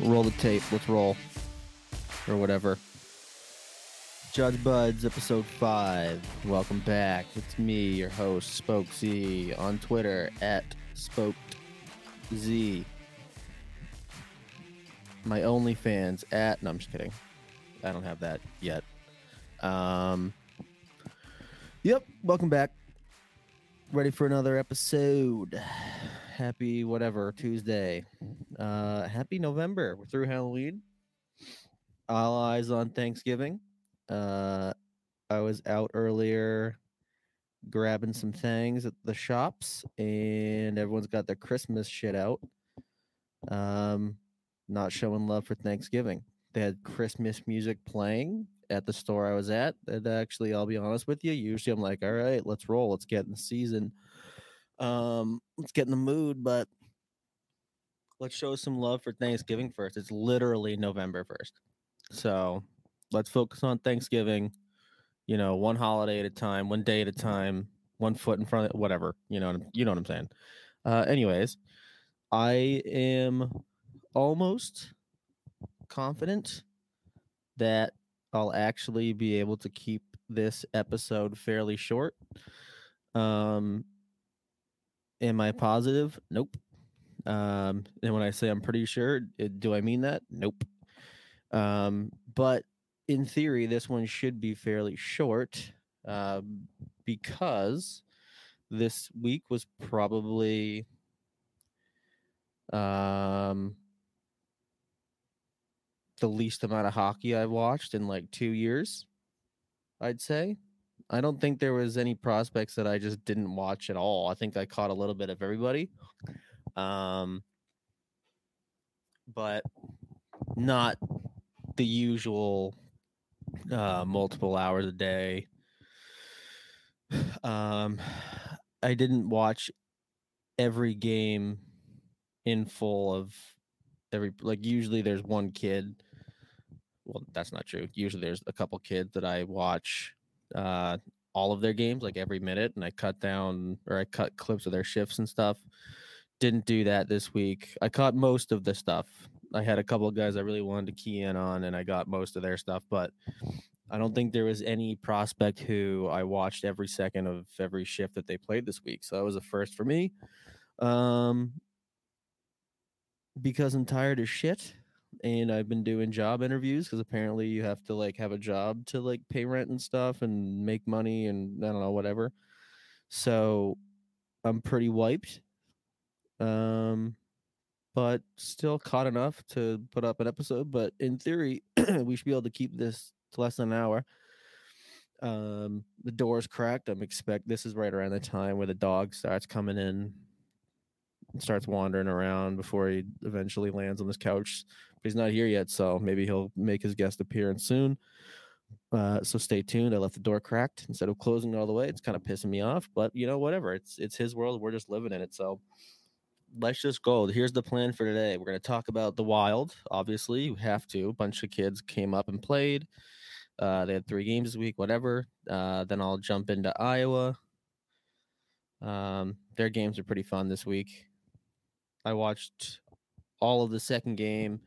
roll the tape. Let's roll. Or whatever. Judd'z Budz, episode 5. Welcome back. It's me, your host, Spoke Z, on Twitter at Spoked Z. My OnlyFans at. No, I'm just kidding. I don't have that yet. Um. Yep, welcome back. Ready for another episode. Happy whatever Tuesday. Uh happy November. We're through Halloween. All eyes on Thanksgiving. Uh I was out earlier grabbing some things at the shops and everyone's got their Christmas shit out. Um not showing love for Thanksgiving. They had Christmas music playing at the store I was at. And actually, I'll be honest with you. Usually, I'm like, all right, let's roll. Let's get in the season. Um, let's get in the mood. But let's show some love for Thanksgiving first. It's literally November first, so let's focus on Thanksgiving. You know, one holiday at a time, one day at a time, one foot in front of whatever. You know, you know what I'm saying. Uh, anyways, I am almost confident that I'll actually be able to keep this episode fairly short. Um, am I positive? Nope. Um, and when I say I'm pretty sure, it, do I mean that? Nope. Um, but in theory, this one should be fairly short uh, because this week was probably um the least amount of hockey I've watched in like two years, I'd say. I don't think there was any prospects that I just didn't watch at all. I think I caught a little bit of everybody. Um but not the usual uh multiple hours a day. Um I didn't watch every game in full of every like usually there's one kid well that's not true usually there's a couple kids that i watch uh all of their games like every minute and i cut down or i cut clips of their shifts and stuff. Didn't do that this week. I caught most of the stuff. I had a couple of guys i really wanted to key in on and i got most of their stuff but i don't think there was any prospect who i watched every second of every shift that they played this week so that was a first for me. Um because I'm tired of shit and I've been doing job interviews because apparently you have to like have a job to like pay rent and stuff and make money and I don't know whatever. So I'm pretty wiped. Um but still caught enough to put up an episode, but in theory we should be able to keep this to less than an hour. Um the door's cracked. I'm expect this is right around the time where the dog starts coming in starts wandering around before he eventually lands on this couch. But he's not here yet, so maybe he'll make his guest appearance soon. Uh, so stay tuned. I left the door cracked instead of closing it all the way. It's kind of pissing me off, but you know, whatever. It's it's his world. We're just living in it. So let's just go. Here's the plan for today. We're gonna talk about the wild. Obviously, you have to. A bunch of kids came up and played. Uh, they had three games this week, whatever. Uh, then I'll jump into Iowa. Um, their games are pretty fun this week. I watched all of the second game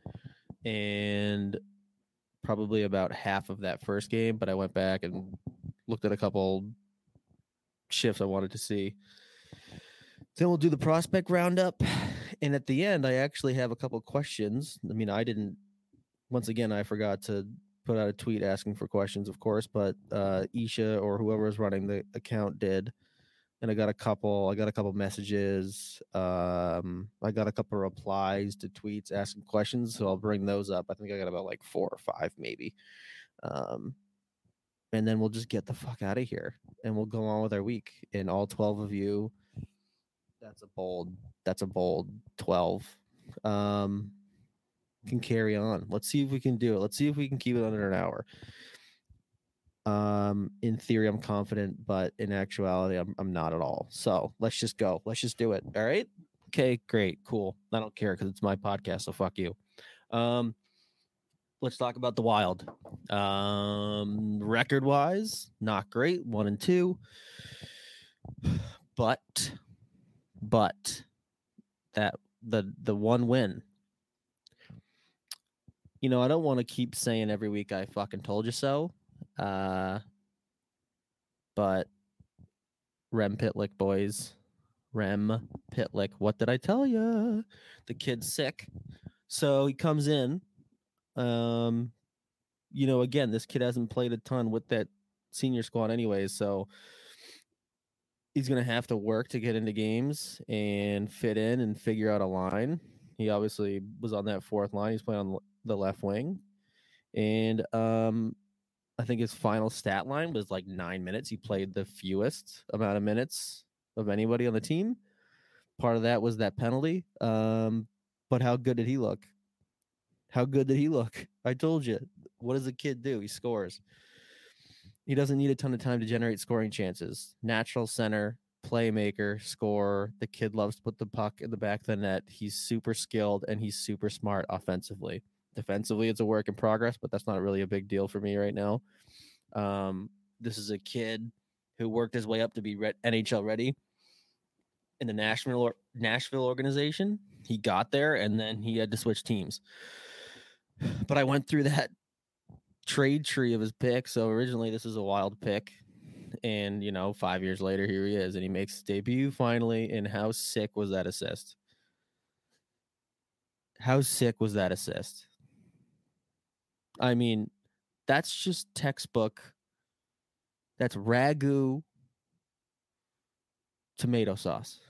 and probably about half of that first game, but I went back and looked at a couple shifts I wanted to see. Then we'll do the prospect roundup. And at the end, I actually have a couple questions. I mean, I didn't, once again, I forgot to put out a tweet asking for questions, of course, but uh, Isha or whoever is running the account did and I got a couple. I got a couple messages. Um, I got a couple replies to tweets asking questions, so I'll bring those up. I think I got about like four or five, maybe. Um, and then we'll just get the fuck out of here, and we'll go on with our week. And all twelve of you, that's a bold. That's a bold twelve. Um, can carry on. Let's see if we can do it. Let's see if we can keep it under an hour. Um, in theory, I'm confident, but in actuality, I'm I'm not at all. So let's just go. Let's just do it. All right. Okay. Great. Cool. I don't care because it's my podcast. So fuck you. Um, let's talk about the Wild. Um, record wise, not great. One and two. But, but that the the one win you know, I don't want to keep saying every week I fucking told you so. Uh, but Rem Pitlick boys, Rem Pitlick, what did I tell you? The kid's sick. So he comes in. Um, you know, again, this kid hasn't played a ton with that senior squad anyways, so he's gonna have to work to get into games and fit in and figure out a line. He obviously was on that fourth line. He's playing on the left wing, and um, I think his final stat line was like nine minutes. He played the fewest amount of minutes of anybody on the team. Part of that was that penalty. Um, but how good did he look? How good did he look? I told you. What does a kid do? He scores. He doesn't need a ton of time to generate scoring chances. Natural center, playmaker, scorer. The kid loves to put the puck in the back of the net. He's super skilled and he's super smart offensively. Defensively, it's a work in progress, but that's not really a big deal for me right now. Um, this is a kid who worked his way up to be re- NHL ready in the Nashville Nashville organization. He got there and then he had to switch teams. But I went through that trade tree of his pick. So originally this was a wild pick. And you know, five years later, here he is, and he makes his debut finally. And how sick was that assist? How sick was that assist? I mean, that's just textbook. That's ragu tomato sauce.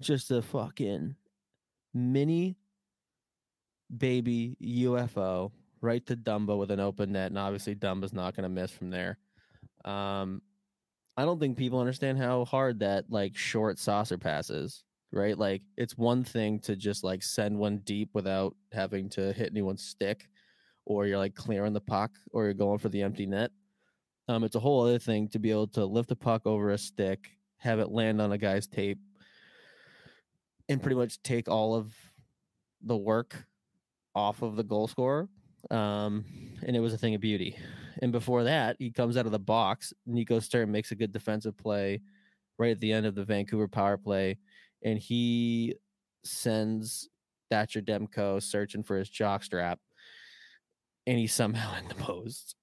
Just a fucking mini baby UFO right to Dumbo with an open net, and obviously Dumbo's not going to miss from there. Um, I don't think people understand how hard that like short saucer pass is right? Like it's one thing to just like send one deep without having to hit anyone's stick, or you're like clearing the puck, or you're going for the empty net. Um, it's a whole other thing to be able to lift the puck over a stick, have it land on a guy's tape, and pretty much take all of the work off of the goal scorer. Um, and it was a thing of beauty. And before that, he comes out of the box. Nico Sturm makes a good defensive play right at the end of the Vancouver power play and he sends Thatcher Demko searching for his jock strap, and he's somehow in the post,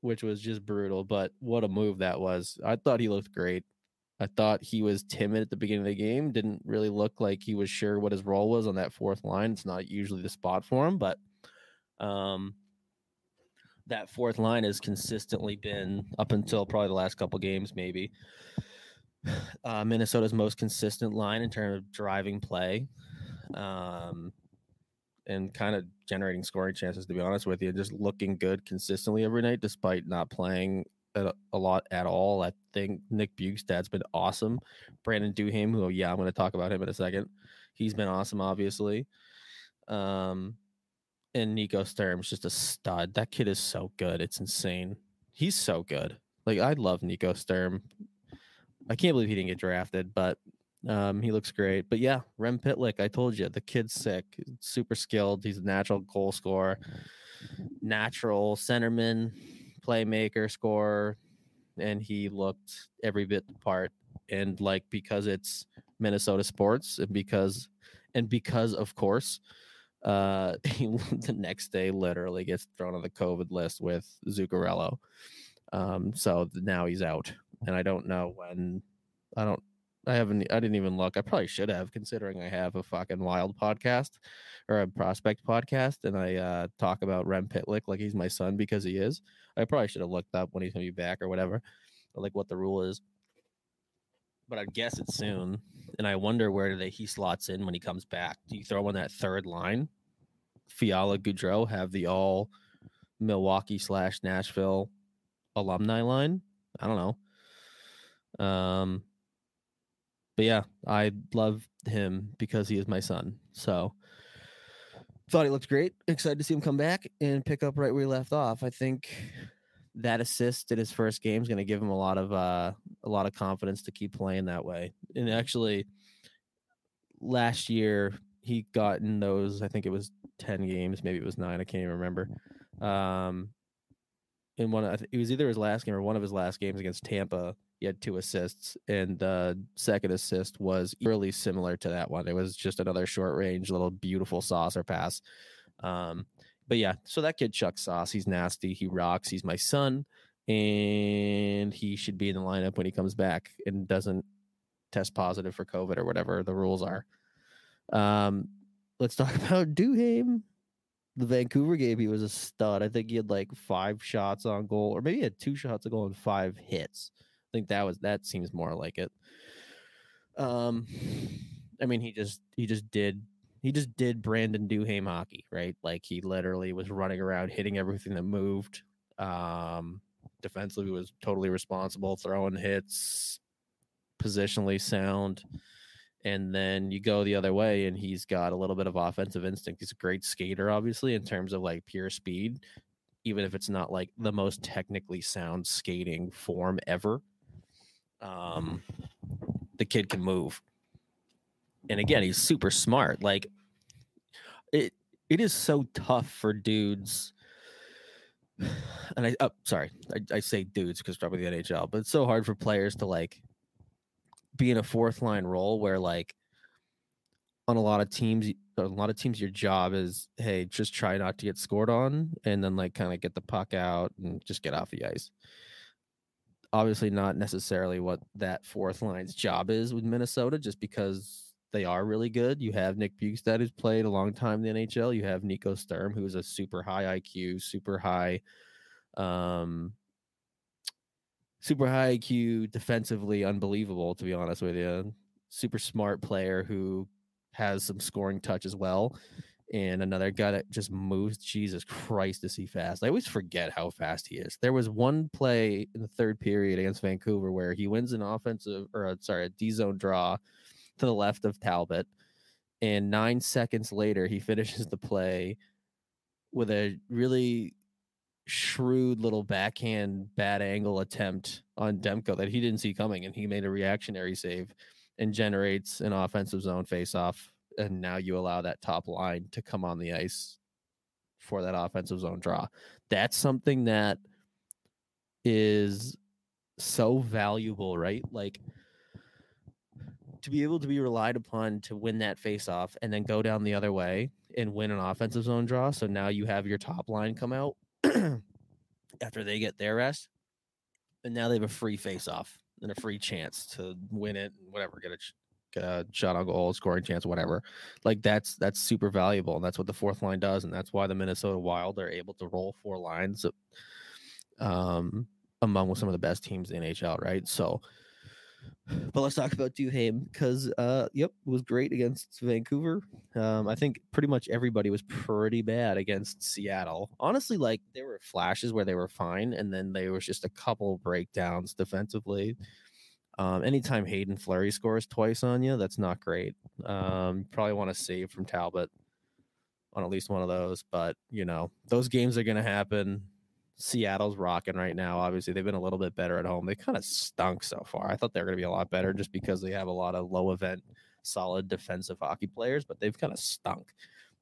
which was just brutal. But what a move that was! I thought he looked great. I thought he was timid at the beginning of the game. Didn't really look like he was sure what his role was on that fourth line. It's not usually the spot for him, but um, that fourth line has consistently been up until probably the last couple games, maybe uh, Minnesota's most consistent line in terms of driving play, um, and kind of generating scoring chances. To be honest with you, just looking good consistently every night, despite not playing a, a lot at all. I think Nick Bjugstad's been awesome. Brandon Duhaime, who yeah, I'm going to talk about him in a second. He's been awesome, obviously. Um, and Nico Sturm's just a stud. That kid is so good. It's insane. He's so good. Like I love Nico Sturm. I can't believe he didn't get drafted, but um, he looks great. But yeah, Rem Pitlick, I told you, the kid's sick, super skilled. He's a natural goal scorer, natural centerman, playmaker, scorer, and he looked every bit part. And like because it's Minnesota sports, and because and because of course, uh, he, the next day literally gets thrown on the COVID list with Zuccarello. Um, so now he's out and I don't know when. I don't. I haven't. I didn't even look. I probably should have, considering I have a fucking wild podcast or a prospect podcast, and I uh, talk about Rem Pitlick like he's my son because he is. I probably should have looked up when he's gonna be back or whatever, or like what the rule is. But I guess it's soon, and I wonder where he slots in when he comes back. Do you throw on that third line? Fiala Gaudreau have the all Milwaukee slash Nashville alumni line. I don't know. Um, but yeah, I love him because he is my son. So thought he looked great. Excited to see him come back and pick up right where he left off. I think that assist in his first game is going to give him a lot of uh, a lot of confidence to keep playing that way. And actually, last year he got in those. I think it was ten games, maybe it was nine. I can't even remember. Um, in one, it was either his last game or one of his last games against Tampa he had two assists, and the second assist was really similar to that one. It was just another short range, little beautiful saucer pass. Um, but yeah, so that kid chucks sauce. He's nasty. He rocks. He's my son, and he should be in the lineup when he comes back and doesn't test positive for COVID or whatever the rules are. Um, let's talk about Duhaime. The Vancouver game, he was a stud. I think he had like five shots on goal, or maybe he had two shots on goal and five hits. I think that was that seems more like it. Um, I mean, he just he just did he just did Brandon Duhaime hockey, right? Like he literally was running around hitting everything that moved. Um, defensively was totally responsible, throwing hits, positionally sound. And then you go the other way, and he's got a little bit of offensive instinct. He's a great skater, obviously, in terms of like pure speed, even if it's not like the most technically sound skating form ever. Um, the kid can move and again, he's super smart. Like it it is so tough for dudes. And I, oh, sorry, I, I say dudes because probably the NHL, but it's so hard for players to like be in a fourth line role where like on a lot of teams, a lot of teams, your job is hey, just try not to get scored on, and then like kind of get the puck out and just get off the ice. Obviously, not necessarily what that fourth line's job is with Minnesota, just because they are really good. You have Nick Bjugstad, who's played a long time in the NHL. You have Nico Sturm, who's a super high IQ, super high, um, super high IQ, defensively unbelievable. To be honest with you, super smart player who has some scoring touch as well. And another guy that just moves. Jesus Christ, is he fast? I always forget how fast he is. There was one play in the third period against Vancouver where he wins an offensive or a, sorry, a D zone draw to the left of Talbot. And nine seconds later, he finishes the play with a really shrewd little backhand bad angle attempt on Demko that he didn't see coming. And he made a reactionary save and generates an offensive zone faceoff. And now you allow that top line to come on the ice for that offensive zone draw. That's something that is so valuable, right? Like to be able to be relied upon to win that face off and then go down the other way and win an offensive zone draw. So now you have your top line come out after they get their rest. And now they have a free face off and a free chance to win it, whatever, get a, a shot on goal, scoring chance, whatever. Like that's that's super valuable. And that's what the fourth line does. And that's why the Minnesota Wild are able to roll four lines um among with some of the best teams in NHL, right? So but let's talk about Duhaime because, uh, yep, was great against Vancouver. Um, I think pretty much everybody was pretty bad against Seattle. Honestly, like there were flashes where they were fine, and then there was just a couple breakdowns defensively. Um, anytime Haydn Fleury scores twice on you, that's not great. Um, probably want to save from Talbot on at least one of those, but you know those games are going to happen. Seattle's rocking right now. Obviously, they've been a little bit better at home. They kind of stunk so far. I thought they were going to be a lot better just because they have a lot of low event, solid defensive hockey players, but they've kind of stunk.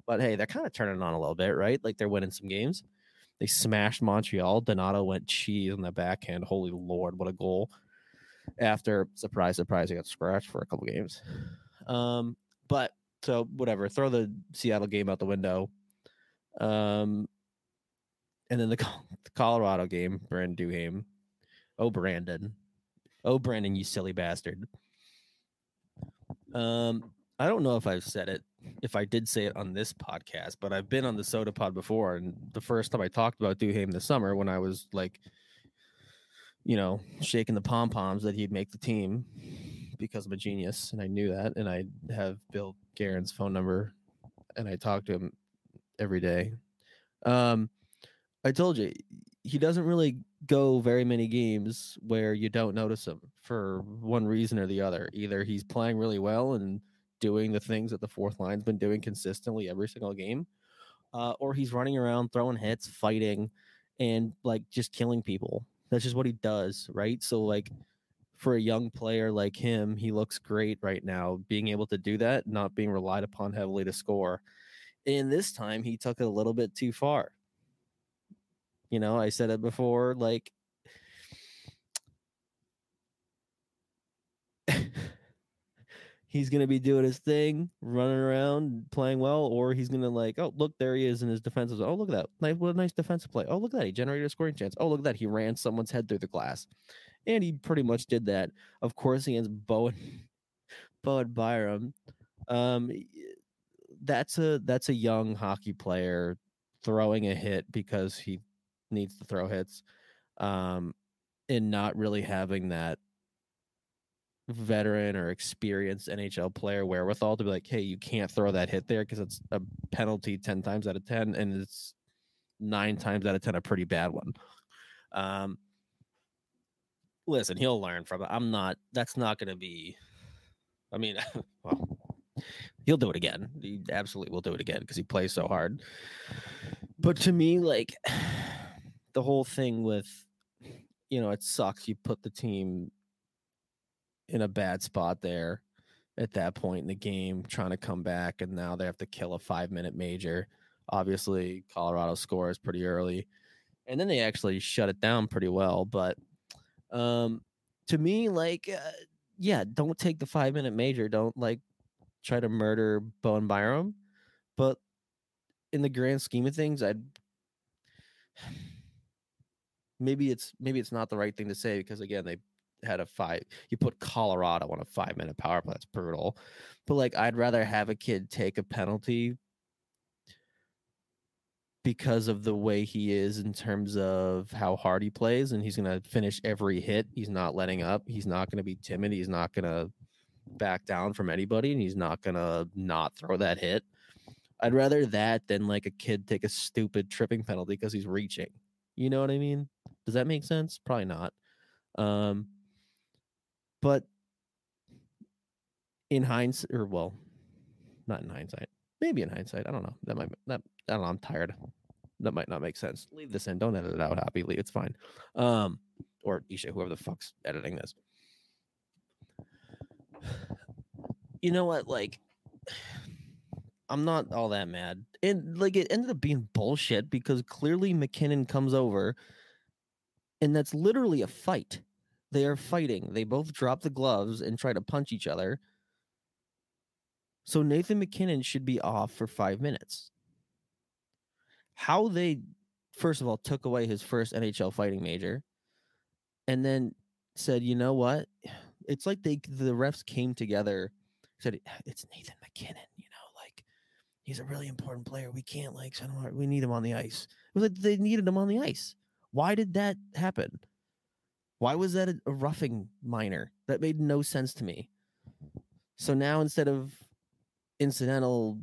But hey, they're kind of turning on a little bit, right? Like they're winning some games. They smashed Montreal. Donato went cheese on the backhand. Holy Lord, what a goal. After, surprise, surprise, he got scratched for a couple games. Um, but so whatever, throw the Seattle game out the window. Um, and then the, the Colorado game, Brandon Duhaime. Oh, Brandon. Oh, Brandon, you silly bastard. Um, I don't know if I've said it, if I did say it on this podcast, but I've been on the Sota Pod before, and the first time I talked about Duhaime this summer, when I was like, you know, shaking the pom poms that he'd make the team because I'm a genius, and I knew that, and I have Bill Guerin's phone number, and I talk to him every day. Um, I told you he doesn't really go very many games where you don't notice him for one reason or the other. Either he's playing really well and doing the things that the fourth line's been doing consistently every single game, uh, or he's running around throwing hits, fighting, and like just killing people. That's just what he does, right? So like for a young player like him, he looks great right now, being able to do that, not being relied upon heavily to score. And this time he took it a little bit too far you know, I said it before, like he's gonna be doing his thing, running around, playing well, or he's gonna like, oh look, there he is in his defensive. Oh look at that, nice, what a nice defensive play. Oh look at that, he generated a scoring chance. Oh look at that, he ran someone's head through the glass, and he pretty much did that. Of course, against Bowen, Bowen Byram. Um, that's a that's a young hockey player throwing a hit because he needs to throw hits, um, and not really having that veteran or experienced NHL player wherewithal to be like, hey, you can't throw that hit there because it's a penalty 10 times out of 10, and it's nine times out of 10 a pretty bad one. Um, listen, he'll learn from it. I'm not, that's not going to be, I mean, well, he'll do it again. He absolutely will do it again because he plays so hard. But to me, like, the whole thing with, you know, it sucks. You put the team in a bad spot there at that point in the game, trying to come back, and now they have to kill a five minute major. Obviously, Colorado scores pretty early, and then they actually shut it down pretty well. But um, to me, like, uh, yeah, don't take the five minute major. Don't like try to murder Bowen Byram. But in the grand scheme of things, I'd maybe it's maybe it's not the right thing to say because again they had a five. You put Colorado on a five minute power play. That's brutal. But like, I'd rather have a kid take a penalty because of the way he is in terms of how hard he plays, and he's going to finish every hit. He's not letting up. He's not going to be timid. He's not going to back down from anybody, and he's not going to not throw that hit. I'd rather that than like a kid take a stupid tripping penalty because he's reaching. You know what I mean? Does that make sense? Probably not. Um, but in hindsight, or well, not in hindsight, maybe in hindsight, I don't know. That might that I don't know. I'm tired. That might not make sense. Leave this in. Don't edit it out, Happy. It's fine. Um, or Isha, whoever the fuck's editing this. You know what? Like, I'm not all that mad. And like, it ended up being bullshit because clearly MacKinnon comes over, and that's literally a fight. They are fighting. They both drop the gloves and try to punch each other. So Nathan MacKinnon should be off for five minutes. How they, first of all, took away his first NHL fighting major and then said, you know what? It's like they the refs came together, said it's Nathan MacKinnon, you know, like he's a really important player. We can't like send him. We need him on the ice. It was like they needed him on the ice. Why did that happen? Why was that a, a roughing minor? That made no sense to me. So now instead of incidental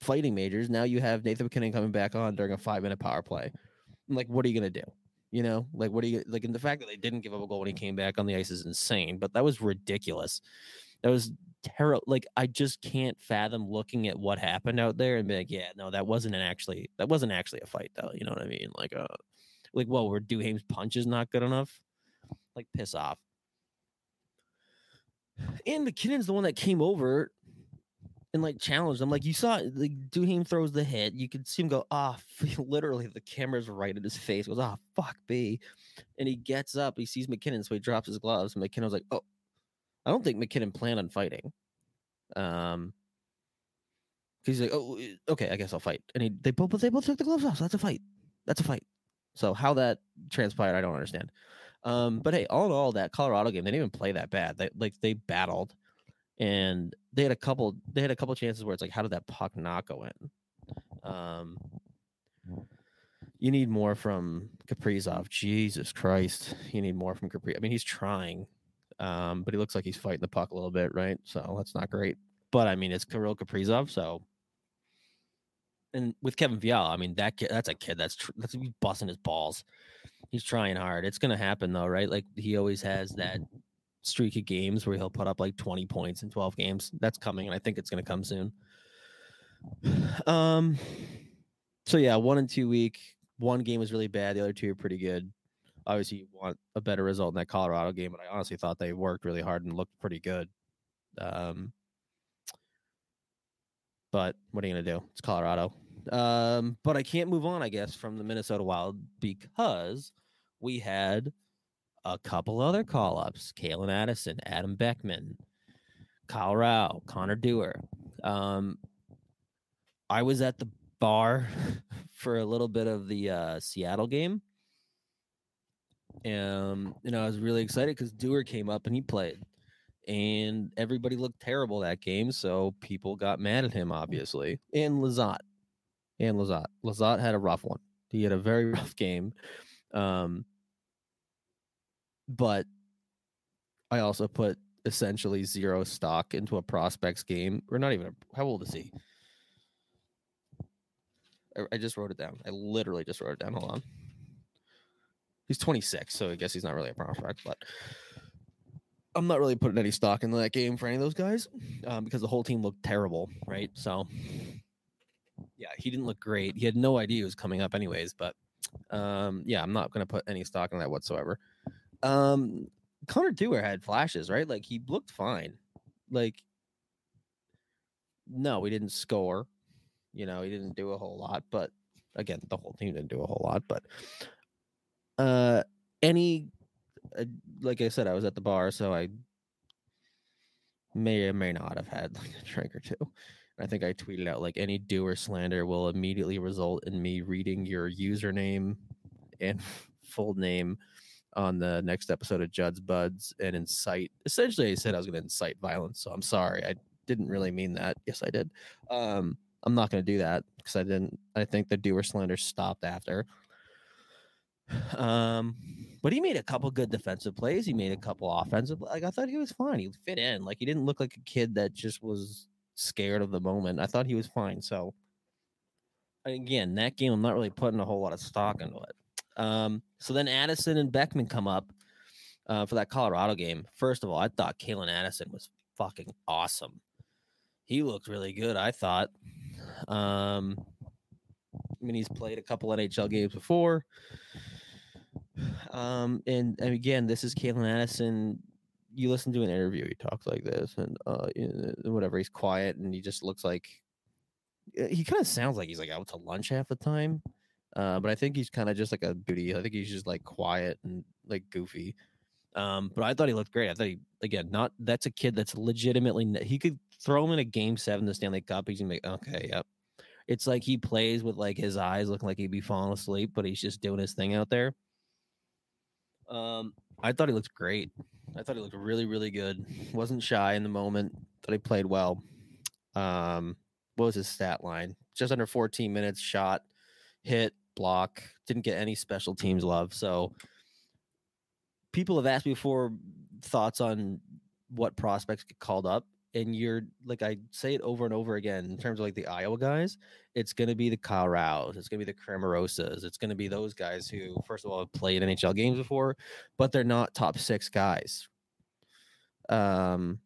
fighting majors, now you have Nathan MacKinnon coming back on during a five minute power play. I'm like, what are you gonna do? You know, like what are you like? And the fact that they didn't give up a goal when he came back on the ice is insane. But that was ridiculous. That was terrible. Like I just can't fathom looking at what happened out there and be like, yeah, no, that wasn't an actually that wasn't actually a fight though. You know what I mean? Like, uh, like, well, were Duhaime's punches not good enough? Like, piss off. And MacKinnon's the one that came over and like challenged him. Like you saw, like Duhaime throws the hit. You could see him go, ah, oh, literally the camera's right at his face. Goes, ah, oh, fuck B. And he gets up, he sees MacKinnon, so he drops his gloves. And MacKinnon's like, oh, I don't think MacKinnon planned on fighting. Um, he's like, oh, okay, I guess I'll fight. And he, they both, they both took the gloves off. So that's a fight. That's a fight. So how that transpired, I don't understand. Um, but hey, all in all, that Colorado game, they didn't even play that bad. They like they battled, and they had a couple. They had a couple chances where it's like, how did that puck not go in? Um, you need more from Kaprizov. Jesus Christ, you need more from Kaprizov. I mean, he's trying, um, but he looks like he's fighting the puck a little bit, right? So that's not great. But I mean, it's Kirill Kaprizov, so and with Kevin Fiala, I mean that kid, that's a kid that's tr- that's busting his balls. He's trying hard. It's gonna happen though, right? Like he always has that streak of games where he'll put up like 20 points in 12 games. That's coming, and I think it's gonna come soon. Um so yeah, one and two week. One game was really bad, the other two are pretty good. Obviously, you want a better result in that Colorado game, but I honestly thought they worked really hard and looked pretty good. Um but what are you gonna do? It's Colorado. Um, but I can't move on, I guess, from the Minnesota Wild because we had a couple other call ups Calen Addison, Adam Beckman, Kyle Rau, Connor Dewar. Um, I was at the bar for a little bit of the uh, Seattle game. Um, and I was really excited because Dewar came up and he played, and everybody looked terrible that game. So people got mad at him, obviously. And Lizotte, and Lizotte, Lizotte had a rough one. He had a very rough game. Um, but I also put essentially zero stock into a prospects game, or not even. A, how old is he? I, I just wrote it down. I literally just wrote it down. Hold on. He's 26, so I guess he's not really a prospect, but I'm not really putting any stock in that game for any of those guys um, because the whole team looked terrible, right? So, yeah, he didn't look great. He had no idea he was coming up, anyways. But um, yeah, I'm not going to put any stock in that whatsoever. Um, Connor Dewar had flashes, right? Like he looked fine. Like, no, we didn't score. You know, he didn't do a whole lot, but again, the whole team didn't do a whole lot. But uh, any, uh, like I said, I was at the bar, so I may or may not have had like a drink or two. I think I tweeted out like any Dewar slander will immediately result in me reading your username and full name on the next episode of Judd'z Budz and incite. Essentially, I said I was going to incite violence. So I'm sorry. I didn't really mean that. Yes, I did. Um, I'm not going to do that because I didn't. I think the Dewar slander stopped after. Um, but he made a couple good defensive plays. He made a couple offensive. Like I thought he was fine. He fit in. Like he didn't look like a kid that just was scared of the moment. I thought he was fine. So again, that game, I'm not really putting a whole lot of stock into it. Um, so then Addison and Beckman come up uh, for that Colorado game. First of all, I thought Calen Addison was fucking awesome. He looked really good, I thought. Um, I mean, he's played a couple NHL games before. Um, and, and again, this is Calen Addison. You listen to an interview, he talks like this, and uh, whatever. He's quiet, and he just looks like he kind of sounds like he's like out to lunch half the time. Uh, but I think he's kind of just like a booty. I think he's just like quiet and like goofy. Um, but I thought he looked great. I thought he again, not that's a kid that's legitimately he could throw him in a game seven the Stanley Cup. He's gonna make okay, yep. It's like he plays with like his eyes looking like he'd be falling asleep, but he's just doing his thing out there. Um, I thought he looked great. I thought he looked really, really good. Wasn't shy in the moment. Thought he played well. Um, what was his stat line? Just under 14 minutes, shot, hit, block, didn't get any special teams love. So people have asked me before thoughts on what prospects get called up. And you're like I say it over and over again in terms of like the Iowa guys, it's gonna be the Kyle Raus, it's gonna be the Cramarossas, it's gonna be those guys who, first of all, have played NHL games before, but they're not top six guys. Um,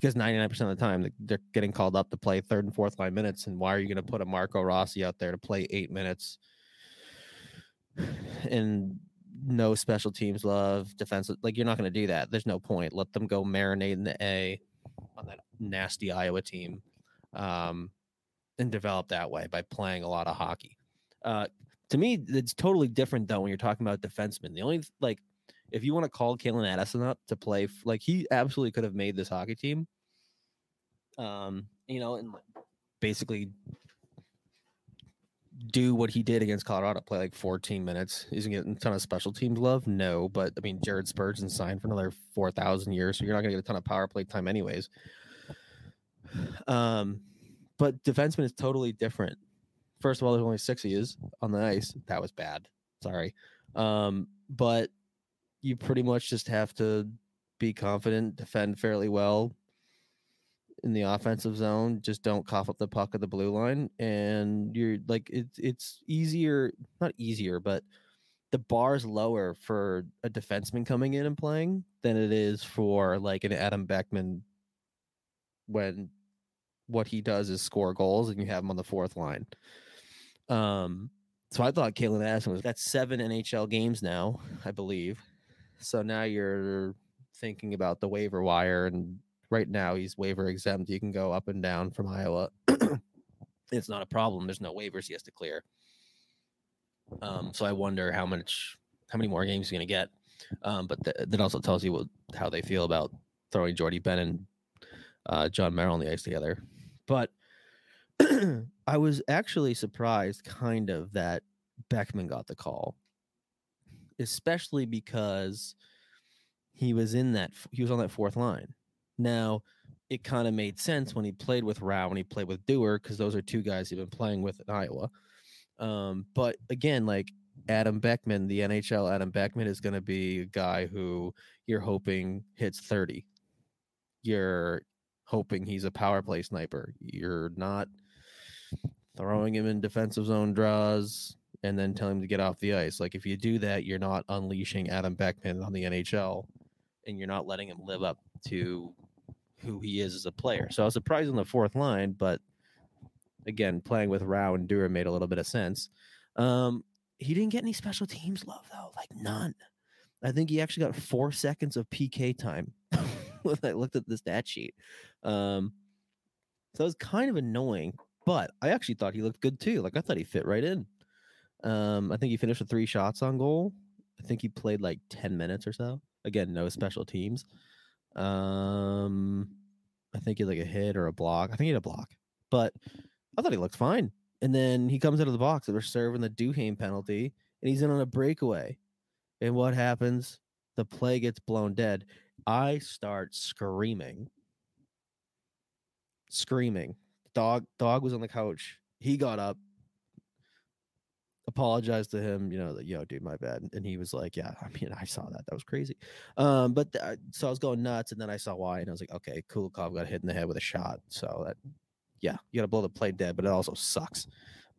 because 99% of the time they're getting called up to play third and fourth line minutes. And why are you going to put a Marco Rossi out there to play eight minutes and no special teams love defensive? Like, you're not going to do that. There's no point. Let them go marinate in the A on that nasty Iowa team um, and develop that way by playing a lot of hockey. Uh, to me, it's totally different though when you're talking about defensemen. The only like if you want to call Calen Addison up to play, like he absolutely could have made this hockey team. Um, you know, and basically do what he did against Colorado, play like 14 minutes. He's gonna a ton of special teams love. No, but I mean, Jared Spurgeon signed for another 4,000 years, so you're not gonna get a ton of power play time, anyways. Um, but defenseman is totally different. First of all, there's only six he is on the ice. That was bad. Sorry. Um, but you pretty much just have to be confident, defend fairly well in the offensive zone. Just don't cough up the puck at the blue line, and you're like it's it's easier, not easier, but the bar's lower for a defenseman coming in and playing than it is for like an Adam Beckman when what he does is score goals and you have him on the fourth line. Um, so I thought Calen Addison was that's seven NHL games now, I believe. So now you're thinking about the waiver wire, and right now he's waiver exempt. You can go up and down from Iowa. it's not a problem. There's no waivers he has to clear. Um, so I wonder how much, how many more games he's going to get. Um, but th- that also tells you what, how they feel about throwing Jordie Benn uh, Jon Merrill on the ice together. But I was actually surprised, kind of, that Beckman got the call, especially because he was in that he was on that fourth line. Now, it kind of made sense when he played with Rau and he played with Dewar because those are two guys he'd been playing with in Iowa. Um, but again, like Adam Beckman, the NHL Adam Beckman is going to be a guy who you're hoping hits 30. You're hoping he's a power play sniper. You're not throwing him in defensive zone draws and then telling him to get off the ice. Like if you do that, you're not unleashing Adam Beckman on the NHL and you're not letting him live up to who he is as a player. So I was surprised on the fourth line, but again, playing with Rau and Dewar made a little bit of sense. Um, he didn't get any special teams love though, like none. I think he actually got four seconds of PK time when I looked at the stat sheet. Um, so it was kind of annoying, but I actually thought he looked good too. Like I thought he fit right in. Um, I think he finished with three shots on goal. I think he played like 10 minutes or so. Again, no special teams. Um, I think he had like a hit or a block. I think he had a block, but I thought he looked fine. And then he comes out of the box they're serving the Duhaime penalty, and he's in on a breakaway. And what happens? The play gets blown dead. I start screaming, screaming. Dog, dog was on the couch. He got up, apologized to him, you know, that, yo, dude, my bad. And he was like, yeah, I mean, I saw that. That was crazy. Um, but th- so I was going nuts. And then I saw why. And I was like, okay, Kulikov got hit in the head with a shot. So that, yeah, you got to blow the play dead, but it also sucks.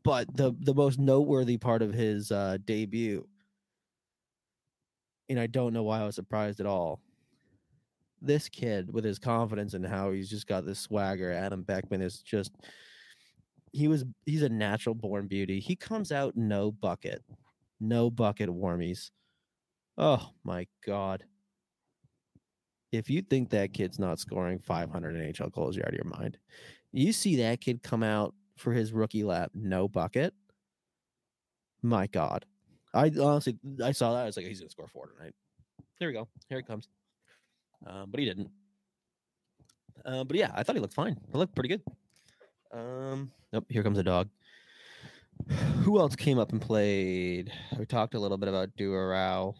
But the, the most noteworthy part of his uh, debut, and I don't know why I was surprised at all. This kid, with his confidence and how he's just got this swagger, Adam Beckman is just he was he's a natural born beauty. He comes out no bucket, no bucket warmies. Oh my god. If you think that kid's not scoring 500 NHL goals, you're out of your mind. You see that kid come out for his rookie lap, no bucket. My God. I honestly I saw that. I was like, he's gonna score four tonight. There we go. Here he comes. Um, but he didn't. Uh, but yeah, I thought he looked fine. He looked pretty good. Um, nope, here comes a dog. Who else came up and played? We talked a little bit about Duarau.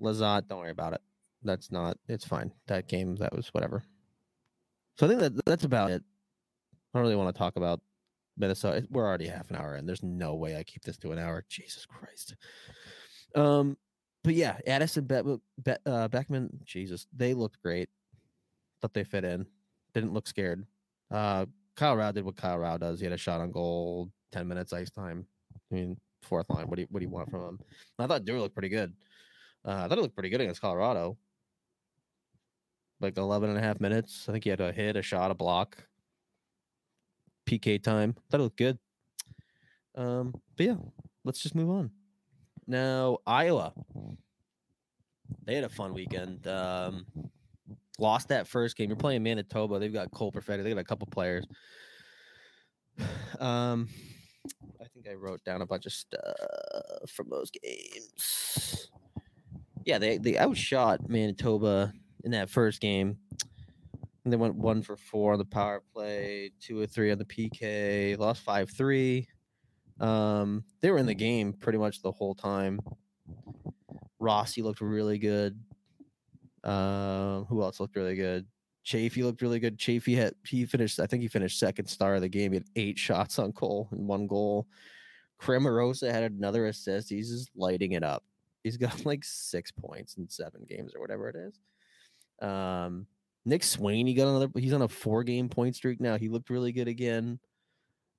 Lizotte, don't worry about it. That's not. It's fine. That game, that was whatever. So I think that that's about it. I don't really want to talk about Minnesota. We're already half an hour in. There's no way I keep this to an hour. Jesus Christ. Um, but yeah, Addison Be- Be- uh, Beckman, Jesus, they looked great. Thought they fit in. Didn't look scared. Uh, Kyle Rau did what Kyle Rau does. He had a shot on goal, ten minutes ice time. I mean, fourth line. What do you what do you want from him? I thought Dewar looked pretty good. Uh, I thought it looked pretty good against Colorado. Like 11 and a half minutes. I think he had a hit, a shot, a block. PK time. It looked good. Um, but yeah, let's just move on. Now, Iowa. They had a fun weekend. Um, lost that first game. You're playing Manitoba. They've got Cole Perfetti. They got a couple players. Um, I think I wrote down a bunch of stuff from those games. Yeah, they they outshot Manitoba in that first game. And they went one for four on the power play, two or three on the PK, lost five three. Um, they were in the game pretty much the whole time. Rossi looked really good. Um, who else looked really good? Chaffee looked really good. Chaffee had he finished, I think he finished second star of the game. He had eight shots on goal and one goal. Cramarossa had another assist. He's just lighting it up. He's got like six points in seven games or whatever it is. Um, Nick Swaney, he got another. He's on a four game point streak now. He looked really good again.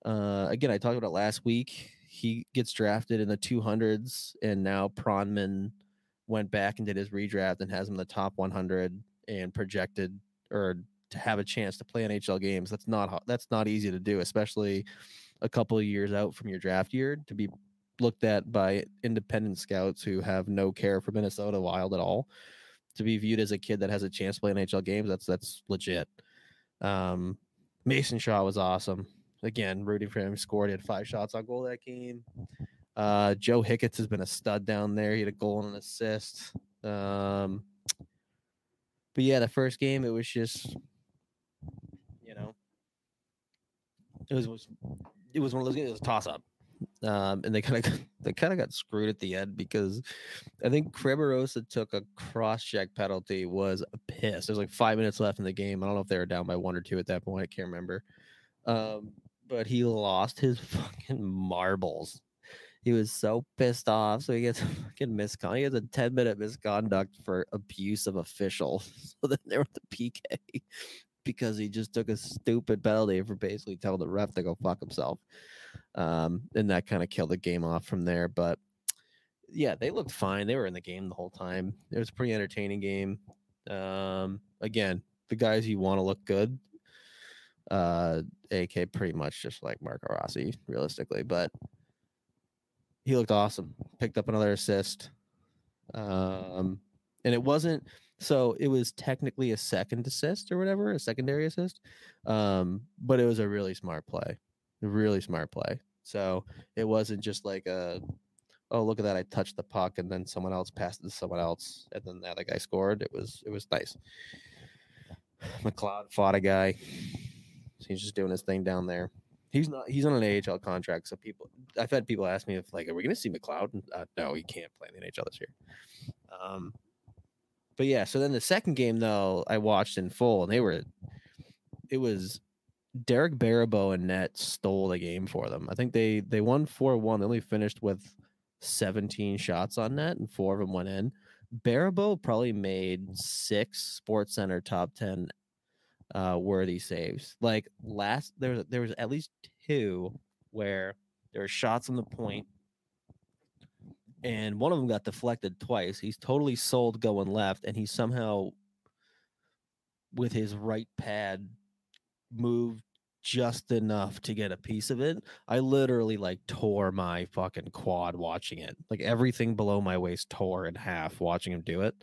Uh, again, I talked about it last week. He gets drafted in the 200s, and now Pronman went back and did his redraft and has him in the top 100 and projected or to have a chance to play NHL games. That's not that's not easy to do, especially a couple of years out from your draft year to be looked at by independent scouts who have no care for Minnesota Wild at all. To be viewed as a kid that has a chance to play NHL games, that's that's legit. Um, Mason Shaw was awesome. Again, rooting for him. Scored. He had five shots on goal that game. Uh, Joe Hicketts has been a stud down there. He had a goal and an assist. Um, but yeah, the first game it was just, you know, it was, was it was one of those games. It was a toss up, um, and they kind of they kind of got screwed at the end because I think Cramarossa took a cross check penalty. Was a piss. There's like five minutes left in the game. I don't know if they were down by one or two at that point. I can't remember. Um, but he lost his fucking marbles. He was so pissed off. So he gets fucking misconduct. He gets a 10 minute misconduct for abuse of official. So then there was the PK because he just took a stupid penalty for basically telling the ref to go fuck himself. Um, and that kind of killed the game off from there. But yeah, they looked fine. They were in the game the whole time. It was a pretty entertaining game. Um, again, the guys you want to look good uh AK pretty much just like Marco Rossi, realistically, but he looked awesome. Picked up another assist. Um and it wasn't so it was technically a second assist or whatever, a secondary assist. Um, but it was a really smart play. A really smart play. So it wasn't just like a oh look at that, I touched the puck and then someone else passed it to someone else and then the other guy scored. It was it was nice. McLeod fought a guy. He's just doing his thing down there. He's not. He's on an AHL contract, so people. I've had people ask me if like, are we going to see McLeod? Uh, no, he can't play in the NHL this year. Um, but yeah. So then the second game though, I watched in full, and they were. It was Derek Baribeau and net stole the game for them. I think they they won four one. They only finished with seventeen shots on net, and four of them went in. Baribeau probably made six Sports Center top ten uh, worthy saves. Like last, there there was at least two where there were shots on the point, and one of them got deflected twice. He's totally sold going left, and he somehow, with his right pad, moved just enough to get a piece of it. I literally like tore my fucking quad watching it. Like everything below my waist tore in half watching him do it.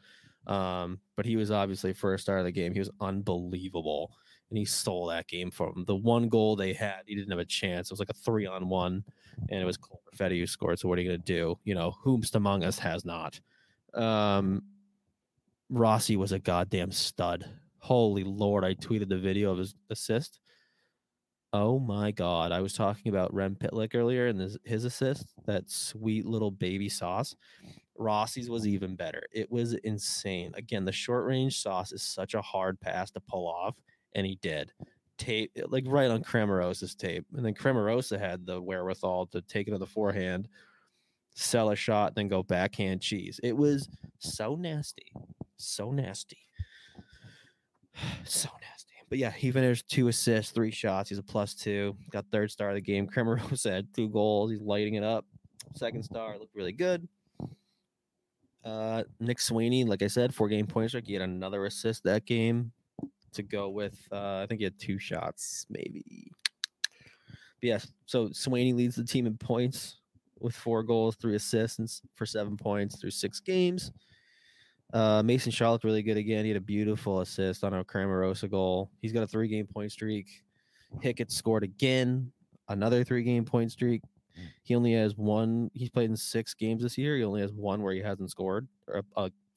Um, but he was obviously first star of the game. He was unbelievable, and he stole that game from. The one goal they had, he didn't have a chance. It was like a three on one, and it was Cole who scored. So what are you going to do? You know, whomst among us has not. Um, Rossi was a goddamn stud. Holy Lord! I tweeted the video of his assist. Oh my God! I was talking about Rem Pitlick earlier and his, his assist. That sweet little baby sauce. Rossi's was mm-hmm. even better. It was insane. Again, the short range sauce is such a hard pass to pull off, and he did. Tape eh, like right on Cramarossa's tape, and then Cramarossa had the wherewithal to take it to the forehand, sell a shot, then go backhand cheese. It was so nasty, so nasty, so nasty. But yeah, he finished two assists, three shots. He's a plus two. Got third star of the game. Cramarossa had two goals. He's lighting it up. Second star looked really good. Uh, Nick Swaney, like I said, four game point streak. He had another assist that game to go with. Uh, I think he had two shots, maybe. But yes, so Sweeney leads the team in points with four goals, three assists for seven points through six games. Uh, Mason Shaw looked really good again. He had a beautiful assist on a Cramarossa goal. He's got a three game point streak. Hickett scored again, another three game point streak. He only has one. He's played in six games this year. He only has one where he hasn't scored or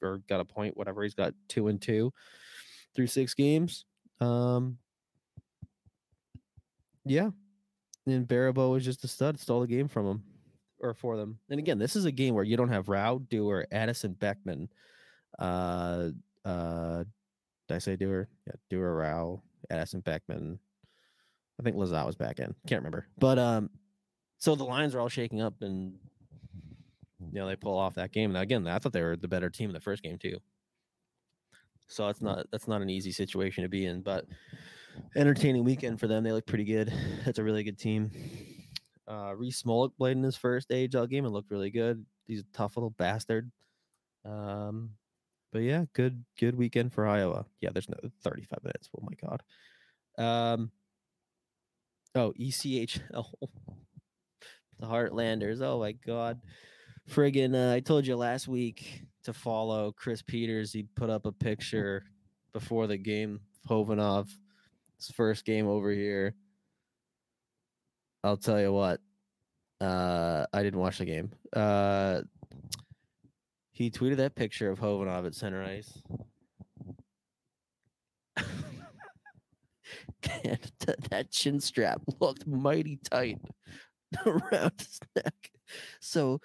or got a point. Whatever. He's got two and two through six games. Um, yeah, and Baribeau was just a stud. Stole the game from him or for them. And again, this is a game where you don't have Rau, Dewar, Addison Beckman. Uh, uh, did I say Dewar? Yeah, Dewar, Rau, Addison Beckman. I think Lizotte was back in. Can't remember. But um, so the lines are all shaking up, and you know they pull off that game. Now again, I thought they were the better team in the first game too. So it's not that's not an easy situation to be in, but entertaining weekend for them. They look pretty good. That's a really good team. Uh, Reese Smolik played in his first AHL game and looked really good. He's a tough little bastard. Um, but yeah, good good weekend for Iowa. Yeah, there's no 35 minutes. Oh my god. Um. Oh, ECHL. The Heartlanders. Oh my god. Friggin' uh, I told you last week to follow Chris Peters. He put up a picture before the game, Khovanov, his first game over here. I'll tell you what. Uh, I didn't watch the game. Uh, he tweeted that picture of Khovanov at center ice. that chin strap looked mighty tight around his neck. So,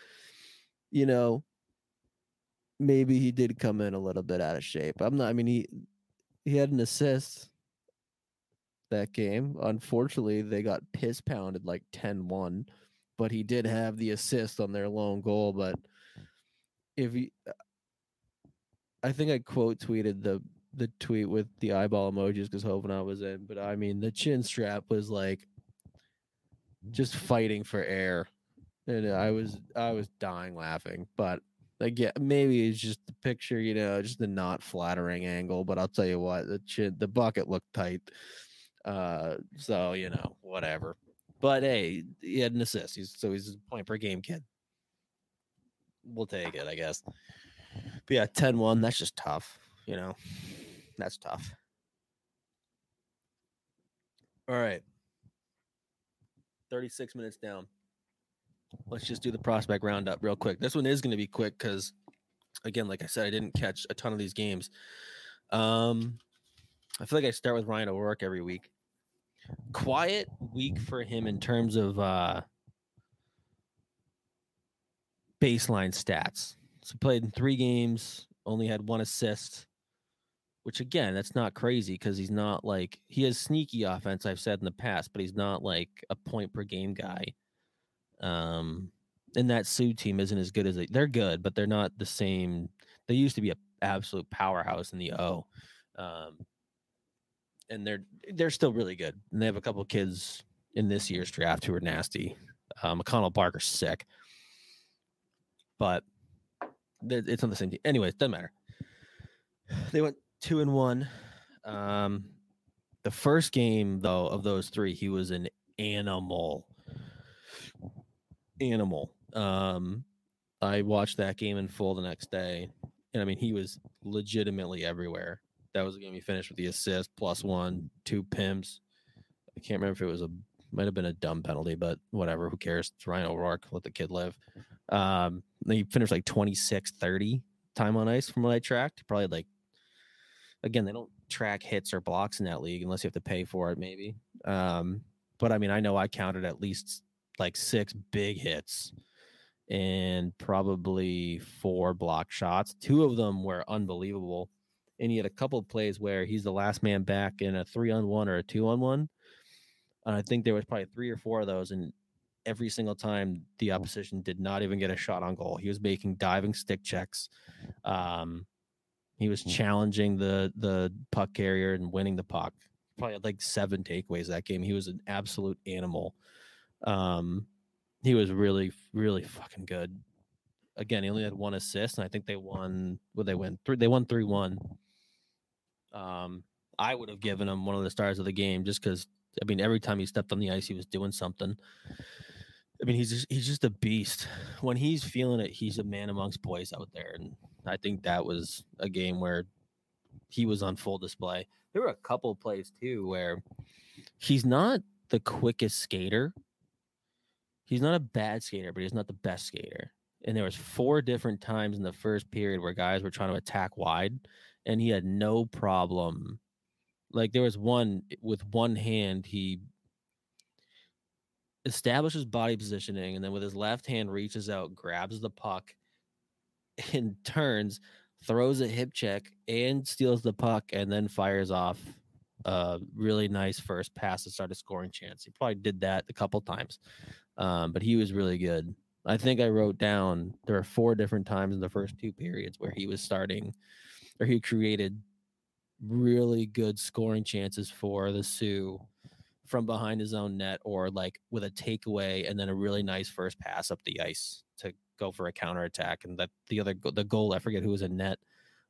you know, maybe he did come in a little bit out of shape. I'm not. I mean, he he had an assist that game. Unfortunately, they got piss pounded like 10-1, but he did have the assist on their lone goal. But if he, uh, I think I quote tweeted the the tweet with the eyeball emojis because Hovina was in. But I mean, the chin strap was like just fighting for air, and I was I was dying laughing. But like, yeah, maybe it's just the picture, you know, just the not flattering angle. But I'll tell you what, the chin, the bucket looked tight. Uh, so you know, whatever. But hey, he had an assist. He's so he's a point per game kid. We'll take it, I guess. But yeah, 10-1, that's just tough, you know. That's tough. All right. 36 minutes down. Let's just do the prospect roundup real quick. This one is going to be quick because, again, like I said, I didn't catch a ton of these games. Um, I feel like I start with Ryan O'Rourke every week. Quiet week for him in terms of uh, baseline stats. So played in three games, only had one assist, which again, that's not crazy because he's not like he has sneaky offense. I've said in the past, but he's not like a point per game guy. Um, and that Soo team isn't as good as they, they're good, but they're not the same. They used to be an absolute powerhouse in the O. Um, and they're they're still really good. And they have a couple kids in this year's draft who are nasty. Uh, McConnell Barker's sick, but it's on the same team. Anyways, doesn't matter. They went two and one. Um, the first game though of those three, he was an animal. Animal. Um, I watched that game in full the next day, and I mean he was legitimately everywhere. That was the game he finished with the assist, plus one, two pimps. I can't remember if it was a might have been a dumb penalty, but whatever. Who cares? It's Ryan O'Rourke. Let the kid live. Um, he finished like 26 30 time on ice from what I tracked. Probably like, again, they don't track hits or blocks in that league unless you have to pay for it, maybe. Um, but I mean, I know I counted at least like six big hits and probably four block shots. Two of them were unbelievable. And he had a couple plays where he's the last man back in a three on one or a two on one. And I think there was probably three or four of those. And every single time the opposition did not even get a shot on goal. He was making diving stick checks. Um, he was mm. challenging the the puck carrier and winning the puck. Probably had like seven takeaways that game. He was an absolute animal. Um, he was really really fucking good. Again, he only had one assist, and I think they won. Well, they went three. They won three one. Um, I would have given him one of the stars of the game just because I mean, every time he stepped on the ice, he was doing something. I mean, he's just, he's just a beast. When he's feeling it, he's a man amongst boys out there, and I think that was a game where he was on full display. There were a couple plays too where he's not the quickest skater. He's not a bad skater, but he's not the best skater. And there was four different times in the first period where guys were trying to attack wide, and he had no problem. Like there was one with one hand, he establishes body positioning, and then with his left hand reaches out, grabs the puck, and turns, throws a hip check, and steals the puck, and then fires off a really nice first pass to start a scoring chance. He probably did that a couple times, um, but he was really good. I think I wrote down there are four different times in the first two periods where he was starting, or he created really good scoring chances for the Soo from behind his own net or like with a takeaway and then a really nice first pass up the ice to go for a counter attack. And that the other the goal, I forget who was in net,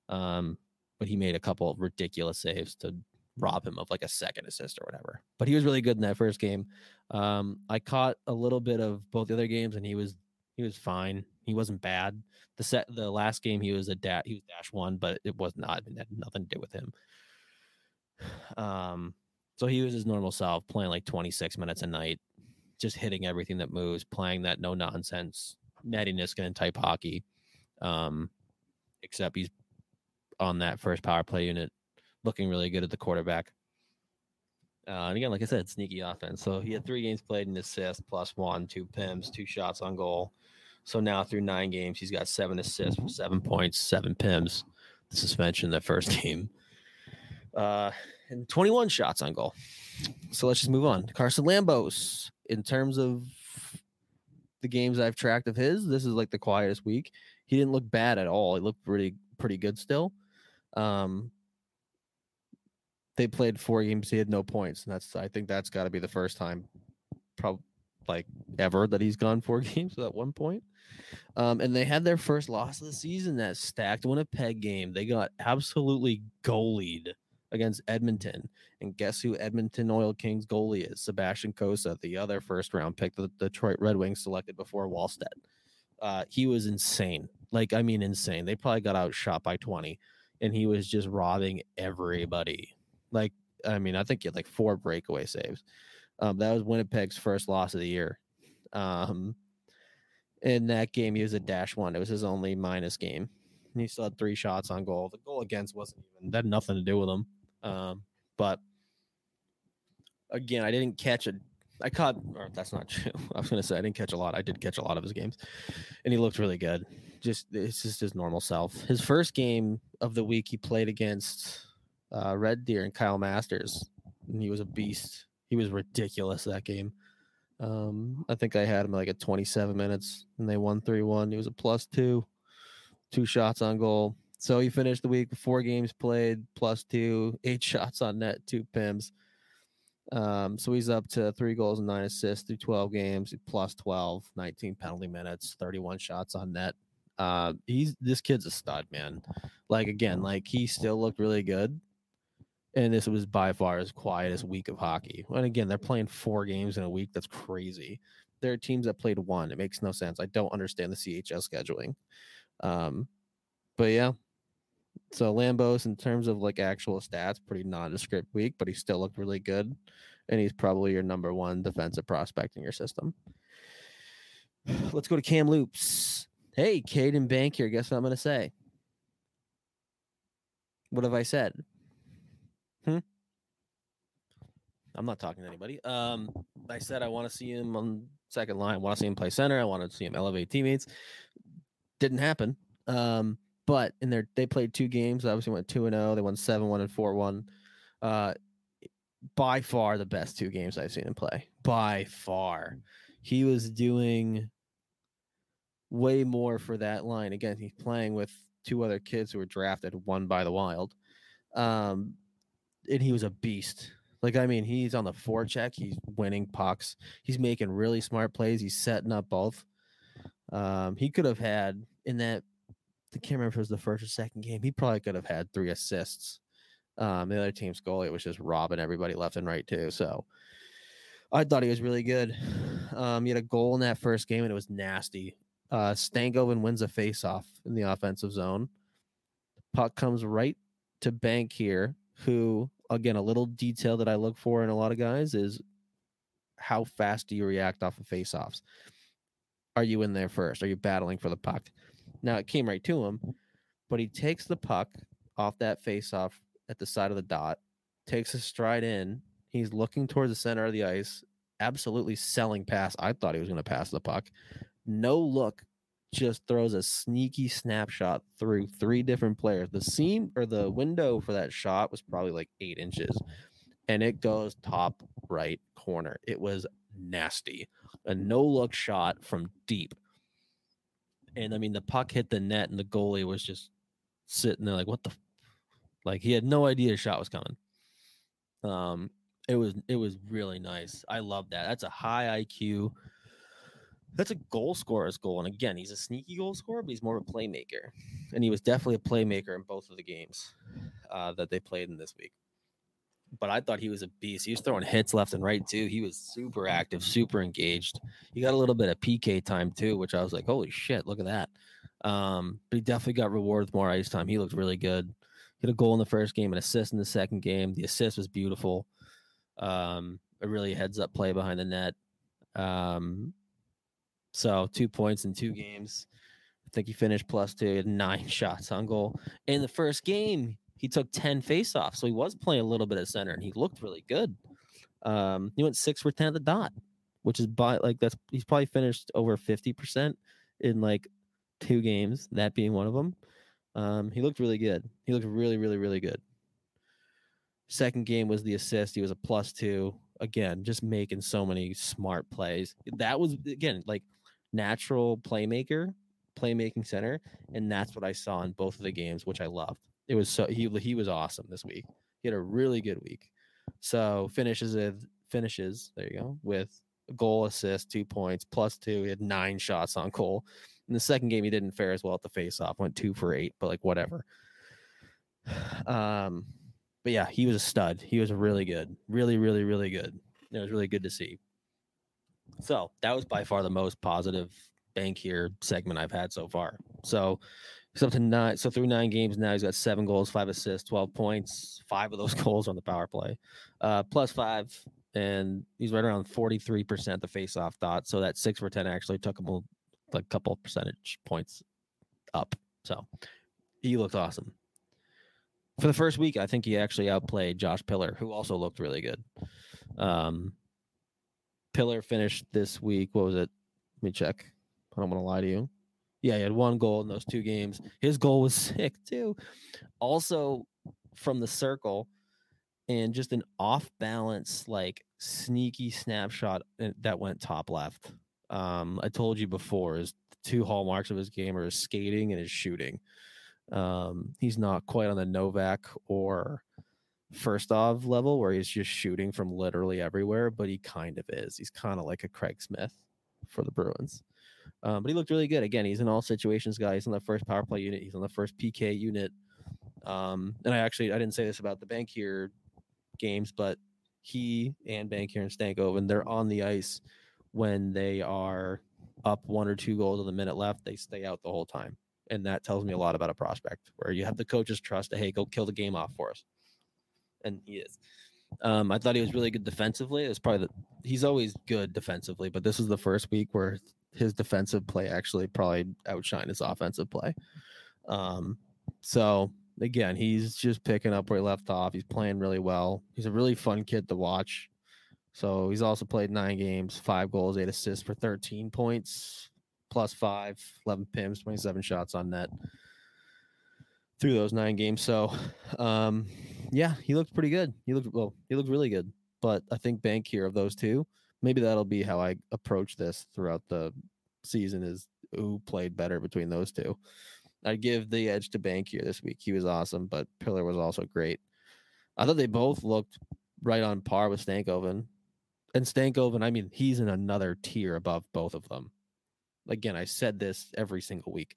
um, but he made a couple ridiculous saves to rob him of like a second assist or whatever. But he was really good in that first game. Um, I caught a little bit of both the other games, and he was he was fine. He wasn't bad. The set the last game he was a dat he was dash one, but it was not. It had nothing to do with him. Um, so he was his normal self, playing like 26 minutes a night, just hitting everything that moves, playing that no nonsense, Matty Niskanen type hockey. Um, except he's on that first power play unit, looking really good at the quarterback. Uh, and again, like I said, sneaky offense. So he had three games played, an assist, plus one, two pims, two shots on goal. So now through nine games, he's got seven assists seven points, seven pims. The suspension the first game, uh, and 21 shots on goal. So let's just move on. Carson Lambos, in terms of the games I've tracked of his, this is like the quietest week. He didn't look bad at all. He looked pretty pretty good still. Um, they played four games. He had no points, and that's I think that's got to be the first time, probably like ever that he's gone four games at one point. Um, and they had their first loss of the season that stacked Winnipeg game. They got absolutely goalied against Edmonton. And guess who Edmonton Oil Kings goalie is? Sebastian Cossa, the other first round pick the Detroit Red Wings selected before Wallstedt. Uh, he was insane. Like, I mean, insane. They probably got outshot by 20, and he was just robbing everybody. Like, I mean, I think he had like four breakaway saves. Um, that was Winnipeg's first loss of the year. Um, in that game, he was a dash one. It was his only minus game. He still had three shots on goal. The goal against wasn't even that had nothing to do with him. Um, but again, I didn't catch a. I caught, that's not true. I was to say I didn't catch a lot. I did catch a lot of his games, and he looked really good. Just it's just his normal self. His first game of the week, he played against uh, Red Deer and Kyle Masters, and he was a beast. He was ridiculous that game. Um, I think I had him like at 27 minutes, and they won 3 1. He was a plus two, two shots on goal. So he finished the week with four games played, plus two, eight shots on net, two pims. Um, so he's up to three goals and nine assists through 12 games, plus 12, 19 penalty minutes, 31 shots on net. Uh, he's this kid's a stud, man. Like again, like he still looked really good and this was by far his quietest week of hockey. And again, they're playing four games in a week. That's crazy. There are teams that played one. It makes no sense. I don't understand the CHL scheduling. Um, but yeah. So Lambos, in terms of like actual stats, pretty nondescript week, but he still looked really good, and he's probably your number one defensive prospect in your system. Let's go to Kamloops. Hey, Caedan Bankier. Guess what I'm going to say? What have I said? Hmm? I'm not talking to anybody. Um, I said I want to see him on second line. I want to see him play center. I want to see him elevate teammates. Didn't happen. Um, but in their they played two games. Obviously went two and zero. Oh. They won seven one and four one. Uh, by far the best two games I've seen him play. By far, he was doing way more for that line. Again, he's playing with two other kids who were drafted, one by the Wild. Um, and he was a beast. Like I mean, he's on the forecheck. He's winning pucks. He's making really smart plays. He's setting up both. Um, he could have had in that. I can't remember if it was the first or second game. He probably could have had three assists. Um, the other team's goalie was just robbing everybody left and right too. So I thought he was really good. Um, he had a goal in that first game and it was nasty. Uh, Stankoven wins a faceoff in the offensive zone. Puck comes right to Bankier, who again a little detail that I look for in a lot of guys is how fast do you react off of faceoffs? Are you in there first? Are you battling for the puck? Now it came right to him, but he takes the puck off that face off at the side of the dot, takes a stride in. He's looking towards the center of the ice, absolutely selling pass. I thought he was going to pass the puck. No look just throws a sneaky snapshot through three different players. The seam or the window for that shot was probably like eight inches, and it goes top right corner. It was nasty. A no look shot from deep. And I mean, the puck hit the net, and the goalie was just sitting there like, what the? Like he had no idea a shot was coming. Um, it was it was really nice. I love that. That's a high IQ that's a goal scorer's goal. And again, he's a sneaky goal scorer, but he's more of a playmaker. And he was definitely a playmaker in both of the games uh, that they played in this week. But I thought he was a beast. He was throwing hits left and right too. He was super active, super engaged. He got a little bit of PK time too, which I was like, holy shit, look at that. Um, but he definitely got rewarded with more ice time. He looked really good. He had a goal in the first game, an assist in the second game. The assist was beautiful. Um, a really heads up play behind the net. Um, so two points in two games. I think he finished plus two. He had nine shots on goal. In the first game, he took 10 faceoffs. So he was playing a little bit of center and he looked really good. Um, he went six for ten at the dot, which is by like that's he's probably finished over fifty percent in like two games. That being one of them. Um, he looked really good. He looked really, really, really good. Second game was the assist. He was a plus two. Again, just making so many smart plays. That was again like natural playmaker, playmaking center, and that's what I saw in both of the games, which I loved. It was so he he was awesome this week. He had a really good week. So finishes with finishes. There you go with goal, assist, two points, plus two. He had nine shots on goal. In the second game, he didn't fare as well at the face-off. Went two for eight, but like whatever. Um, but yeah, he was a stud. He was really good, really, really, really good. It was really good to see. So that was by far the most positive Bankier segment I've had so far. So he's up to nine. So through nine games now, he's got seven goals, five assists, 12 points. Five of those goals on the power play, uh, plus five. And he's right around 43% the face-off dot. So that six for 10 actually took him a, a couple percentage points up. So he looked awesome. For the first week, I think he actually outplayed Josh Pillar, who also looked really good. Um, Pillar finished this week. What was it? Let me check. I don't want to lie to you. Yeah, he had one goal in those two games. His goal was sick too. Also from the circle and just an off balance, like sneaky snapshot uh, that went top left. Um, I told you before, is two hallmarks of his game are his skating and his shooting. Um, he's not quite on the Novak or first off level where he's just shooting from literally everywhere, but he kind of is. He's kind of like a Craig Smith for the Bruins. Um, but he looked really good. Again, he's an all situations guy. He's on the first power play unit. He's on the first PK unit. Um, and I actually I didn't say this about the Bankier games, but he and Bankier and Stankoven, they're on the ice when they are up one or two goals with the minute left. They stay out the whole time. And that tells me a lot about a prospect where you have the coach's trust to, hey, go kill the game off for us. And he is. Um, I thought he was really good defensively. It's probably the he's always good defensively, but this is the first week where his defensive play actually probably outshined his offensive play. Um, so again, he's just picking up where he left off. He's playing really well. He's a really fun kid to watch. So he's also played nine games, five goals, eight assists for 13 points, plus five, 11 pims, 27 shots on net through those nine games. So, um, yeah, he looked pretty good. He looked well. He looked really good. But I think Bankier of those two, maybe that'll be how I approach this throughout the season. Is who played better between those two. I'd give the edge to Bankier this week. He was awesome, but Pillar was also great. I thought they both looked right on par with Stankoven. And Stankoven, I mean, he's in another tier above both of them. Again, I said this every single week.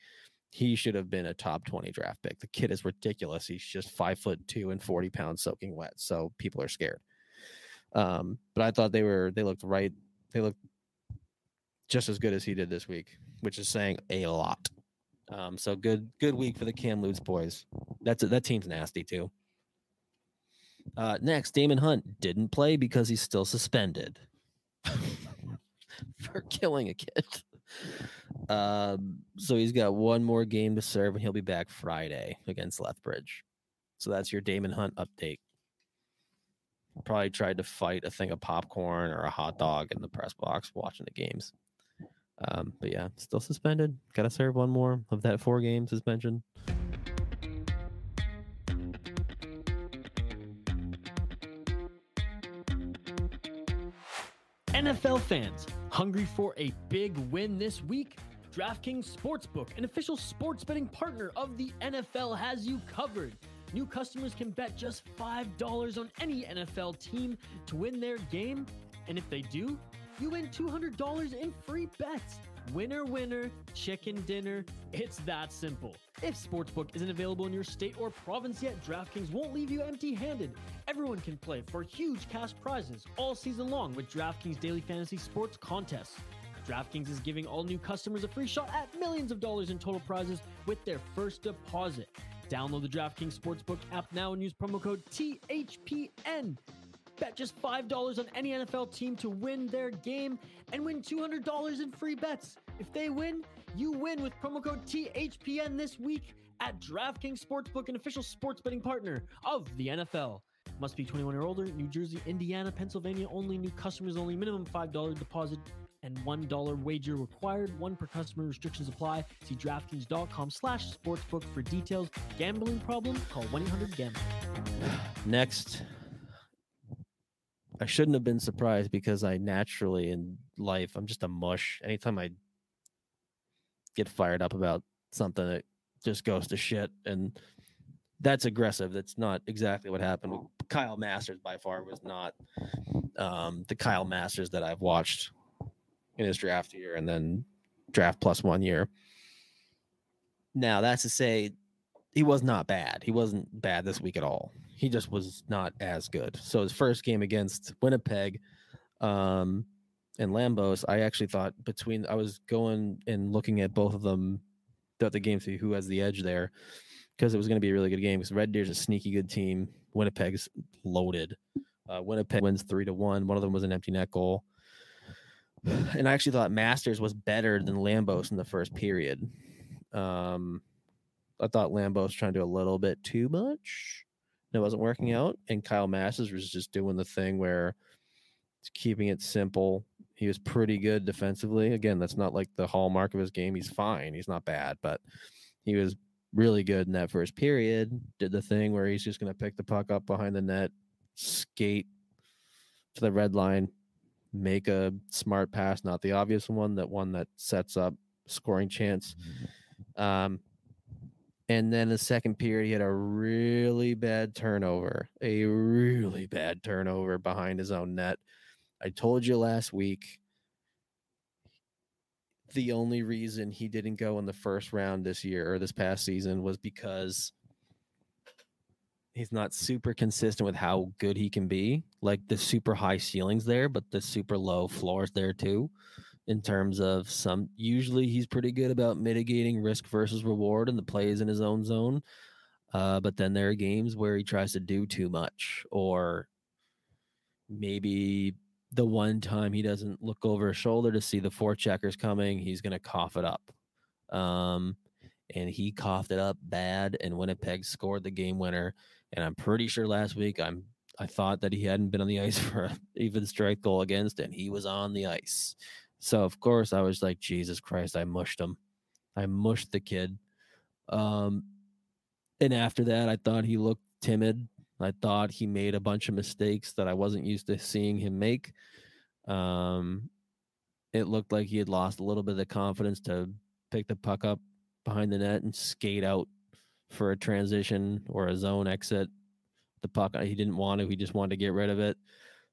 He should have been a top 20 draft pick. The kid is ridiculous. He's just five foot two and 40 pounds soaking wet. So people are scared. Um, but I thought they were, they looked right. They looked just as good as he did this week, which is saying a lot. Um, so good, good week for the Kamloops boys. That's a, that team's nasty too. Uh, next, Daemon Hunt didn't play because he's still suspended for killing a kid. Um, so he's got one more game to serve, and he'll be back Friday against Lethbridge. So that's your Daemon Hunt update. Probably tried to fight a thing of popcorn or a hot dog in the press box watching the games. Um, but yeah, still suspended. Got to serve one more of that four game suspension. NFL fans, hungry for a big win this week? DraftKings Sportsbook, an official sports betting partner of the NFL, has you covered. New customers can bet just $5 on any NFL team to win their game. And if they do, you win $200 in free bets. Winner, winner, chicken dinner. It's that simple. If Sportsbook isn't available in your state or province yet, DraftKings won't leave you empty handed. Everyone can play for huge cash prizes all season long with DraftKings Daily Fantasy Sports Contests. DraftKings is giving all new customers a free shot at millions of dollars in total prizes with their first deposit. Download the DraftKings Sportsbook app now and use promo code THPN. Bet just $5 on any NFL team to win their game and win $200 in free bets. If they win, you win with promo code THPN this week at DraftKings Sportsbook, an official sports betting partner of the NFL. Must be 21 or older. New Jersey, Indiana, Pennsylvania only. New customers only. Minimum $5 deposit and $1 wager required. One per customer. Restrictions apply. See DraftKings.com slash sportsbook for details. Gambling problem? Call 1-800-GAMBLER. Next, I shouldn't have been surprised because I naturally in life I'm just a mush. Anytime I get fired up about something, it just goes to shit, and that's aggressive. That's not exactly what happened. Kyle Masters by far was not um, the Kyle Masters that I've watched in his draft year and then draft plus one year. Now that's to say, he was not bad. He wasn't bad this week at all. He just was not as good. So his first game against Winnipeg um, and Lambos, I actually thought between I was going and looking at both of them throughout the game to see who has the edge there because it was going to be a really good game. Because Red Deer's a sneaky good team. Winnipeg's loaded. Uh, Winnipeg wins three to one. One of them was an empty net goal. And I actually thought Masters was better than Lambos in the first period. Um, I thought Lambos was trying to do a little bit too much. It wasn't working out. And Kyle Masters was just doing the thing where it's keeping it simple. He was pretty good defensively. Again, that's not like the hallmark of his game. He's fine. He's not bad, but he was really good in that first period. Did the thing where he's just going to pick the puck up behind the net, skate to the red line, make a smart pass, not the obvious one, that one that sets up scoring chance. Um, and then the second period, he had a really bad turnover, a really bad turnover behind his own net. I told you last week the only reason he didn't go in the first round this year or this past season was because he's not super consistent with how good he can be. Like the super high ceilings there, but the super low floors there too. In terms of some, usually he's pretty good about mitigating risk versus reward and the plays in his own zone. Uh, but then there are games where he tries to do too much, or maybe the one time he doesn't look over his shoulder to see the four checkers coming, he's going to cough it up. Um, and he coughed it up bad, and Winnipeg scored the game winner. And I'm pretty sure last week I'm I thought that he hadn't been on the ice for an even strike goal against, and he was on the ice. So of course I was like, Jesus Christ, I mushed him. I mushed the kid. Um, and after that, I thought he looked timid. I thought he made a bunch of mistakes that I wasn't used to seeing him make. Um, it looked like he had lost a little bit of the confidence to pick the puck up behind the net and skate out for a transition or a zone exit. The puck, he didn't want to, he just wanted to get rid of it.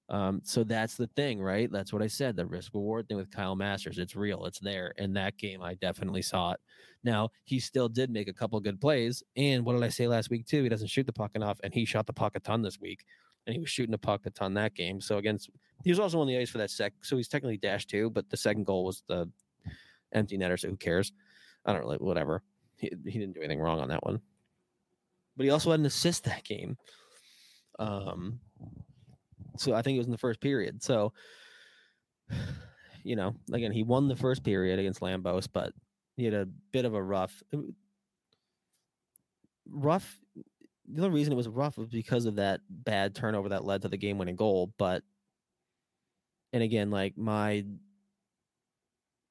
Um, so that's the thing, right? That's what I said. The risk reward thing with Kyle Masters, it's real, it's there. In that game, I definitely saw it. Now, he still did make a couple good plays. And what did I say last week, too? He doesn't shoot the puck enough, and he shot the puck a ton this week. And he was shooting the puck a ton that game. So against, he was also on the ice for that sec. So he's technically dash two, but the second goal was the empty netter. So who cares? I don't really, whatever. He, he didn't do anything wrong on that one. But he also had an assist that game. Um, so I think it was in the first period. So, you know, again, he won the first period against Lambos, but he had a bit of a rough, rough. The only reason it was rough was because of that bad turnover that led to the game winning goal. But, and again, like my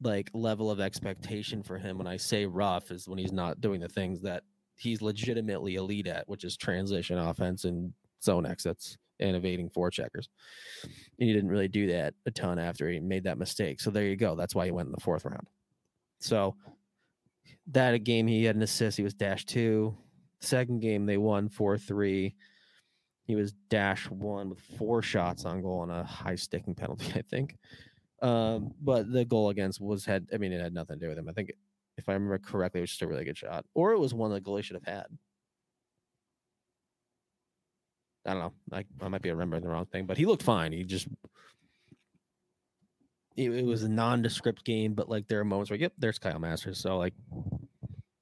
like level of expectation for him when I say rough is when he's not doing the things that he's legitimately elite at, which is transition offense and zone exits and evading four checkers. And he didn't really do that a ton after he made that mistake. So there you go. That's why he went in the fourth round. So that game he had an assist. He was dash two. Second game they won four three. He was dash one with four shots on goal and a high sticking penalty, I think. Um, but the goal against was had I mean it had nothing to do with him. I think if I remember correctly, it was just a really good shot. Or it was one that goalie should have had. I don't know. I, I might be remembering the wrong thing, but he looked fine. He just it, it, was a nondescript game, but like there are moments where, yep, there's Kyle Masters. So like,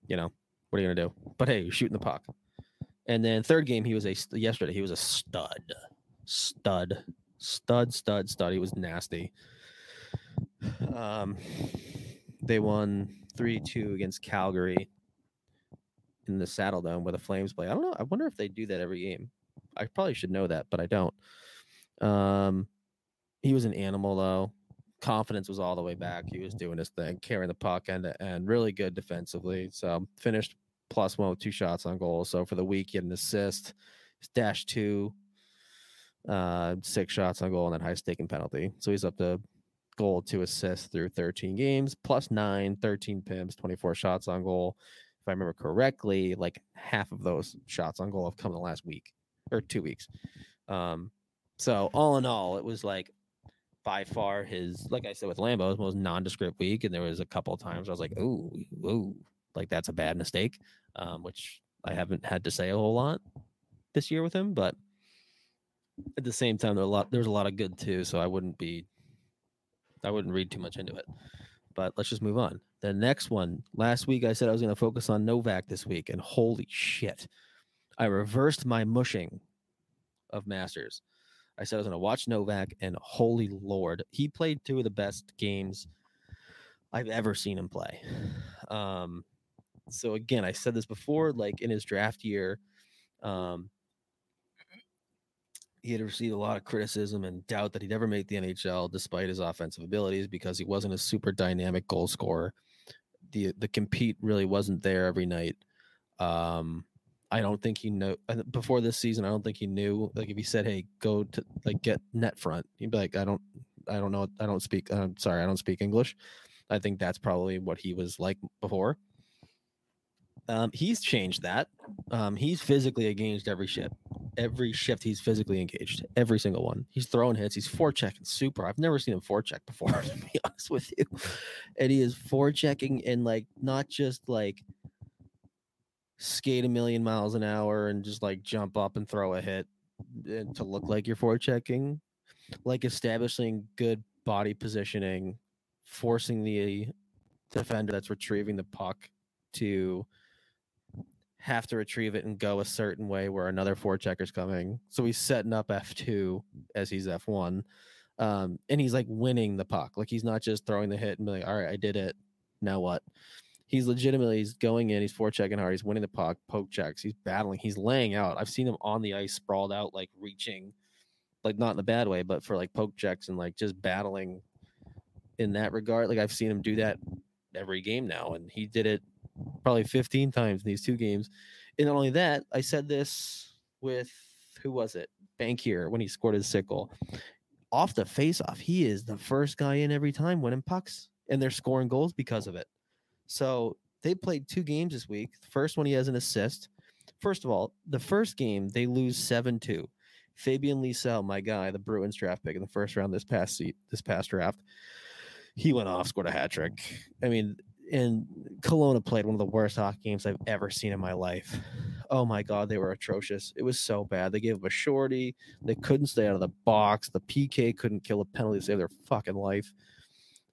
you know, what are you gonna do? But hey, you're shooting the puck. And then third game, he was a yesterday. He was a stud, stud, stud, stud, stud. He was nasty. Um, they won three two against Calgary in the Saddledome where the Flames play. I don't know. I wonder if they do that every game. I probably should know that, but I don't. Um, he was an animal though. Confidence was all the way back. He was doing his thing, carrying the puck end to end, really good defensively. So finished plus one with two shots on goal. So for the week, he had an assist, dash two, uh, six shots on goal, and then high staking penalty. So he's up to goal, to assist through 13 games, plus nine, 13 pims, 24 shots on goal. If I remember correctly, like half of those shots on goal have come in the last week or two weeks. Um, so all in all, it was like by far his, like I said with Lambo, his most nondescript week. And there was a couple times I was like, ooh, ooh, like that's a bad mistake, um, which I haven't had to say a whole lot this year with him. But at the same time, there a lot there's a lot of good too. So I wouldn't be, I wouldn't read too much into it. But let's just move on. The next one, last week I said I was going to focus on Novak this week, and holy shit, I reversed my mushing of Masters. I said I was going to watch Novak, and holy lord, he played two of the best games I've ever seen him play. Um, so again, I said this before, like in his draft year, um, he had received a lot of criticism and doubt that he'd ever make the NHL despite his offensive abilities because he wasn't a super dynamic goal scorer. The the compete really wasn't there every night. Um, I don't think he know before this season. I don't think he knew. Like if he said, "Hey, go to like get net front," he'd be like, "I don't, I don't know. I don't speak. I'm sorry, I don't speak English." I think that's probably what he was like before. Um, he's changed that. Um, he's physically engaged every shift. Every shift, he's physically engaged. Every single one. He's throwing hits. He's forechecking super. I've never seen him forecheck before, to be honest with you. And he is forechecking and like not just like skate a million miles an hour and just like jump up and throw a hit to look like you're forechecking, like establishing good body positioning, forcing the defender that's retrieving the puck to have to retrieve it and go a certain way where another forechecker's coming. So he's setting up F2 as he's F1. Um, and he's like winning the puck. Like he's not just throwing the hit and be like, all right, I did it. Now what? he's legitimately he's going in, he's forechecking hard, he's winning the puck, poke checks, he's battling, he's laying out. I've seen him on the ice sprawled out, like reaching, like not in a bad way, but for like poke checks and like just battling in that regard. Like I've seen him do that every game now, and he did it probably 15 times in these two games. And not only that, I said this with who was it? Bankier when he scored his sickle. Off the face off, he is the first guy in every time winning pucks, and they're scoring goals because of it. So they played two games this week. The first one, he has an assist. First of all, the first game, they lose 7 2. Fabian Lysell, my guy, the Bruins draft pick in the first round this past seat, this past draft, he went off, scored a hat trick. I mean, and Kelowna played one of the worst hockey games I've ever seen in my life. Oh my god, they were atrocious. It was so bad. They gave him a shorty. They couldn't stay out of the box. The PK couldn't kill a penalty to save their fucking life.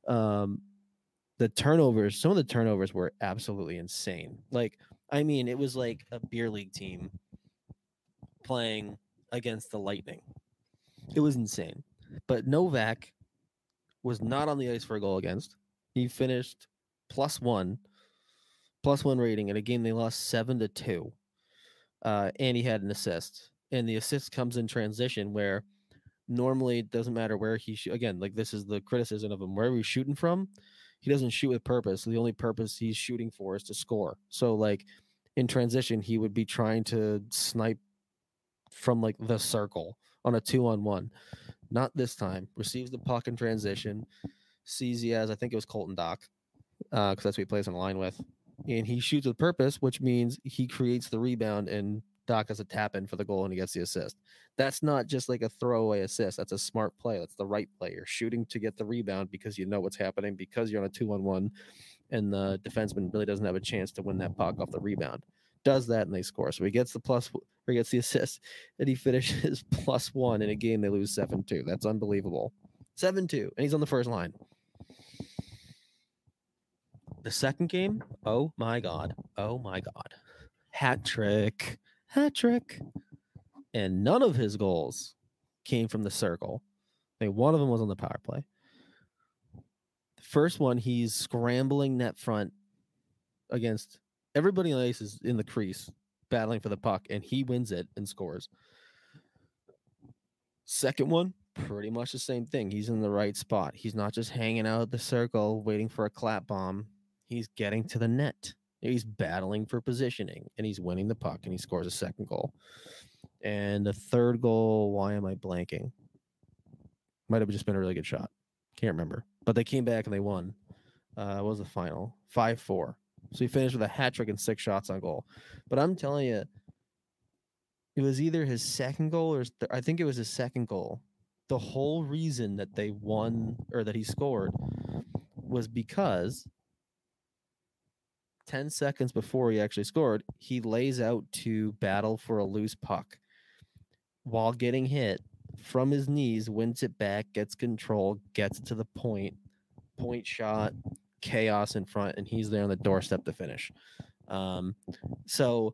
Um, the turnovers, some of the turnovers were absolutely insane. Like, I mean, it was like a beer league team playing against the Lightning. It was insane. But Novak was not on the ice for a goal against. He finished plus one, plus one rating in a game they lost seven to two. Uh, and he had an assist. And the assist comes in transition where normally it doesn't matter where he sh- again, like this is the criticism of him. Wherever he's shooting from, he doesn't shoot with purpose. The only purpose he's shooting for is to score. So like in transition, he would be trying to snipe from like the circle on a two on one. Not this time. Receives the puck in transition. Sees he has, I think it was Colton Dach, because uh, that's what he plays on the line with. And he shoots with purpose, which means he creates the rebound and Dach has a tap in for the goal and he gets the assist. That's not just like a throwaway assist. That's a smart play. That's the right play. You're shooting to get the rebound because you know what's happening because you're on a two on one, and the defenseman really doesn't have a chance to win that puck off the rebound. Does that and they score. So he gets the plus or he gets the assist and he finishes plus one in a game they lose seven two. That's unbelievable. Seven two, and he's on the first line. The second game, oh my god, oh my god, hat trick hat trick. And none of his goals came from the circle. I mean, one of them was on the power play. The first one, he's scrambling net front against everybody on ice is in the crease battling for the puck, and he wins it and scores. Second one, pretty much the same thing. He's in the right spot. He's not just hanging out at the circle waiting for a clap bomb. He's getting to the net. He's battling for positioning and he's winning the puck and he scores a second goal. And the third goal, why am I blanking? Might have just been a really good shot. Can't remember. But they came back and they won. Uh, what was the final? 5 4. So he finished with a hat trick and six shots on goal. But I'm telling you, it was either his second goal or his th- I think it was his second goal. The whole reason that they won or that he scored was because 10 seconds before he actually scored, he lays out to battle for a loose puck while getting hit from his knees, wins it back, gets control, gets to the point, point shot, chaos in front, and he's there on the doorstep to finish. Um, so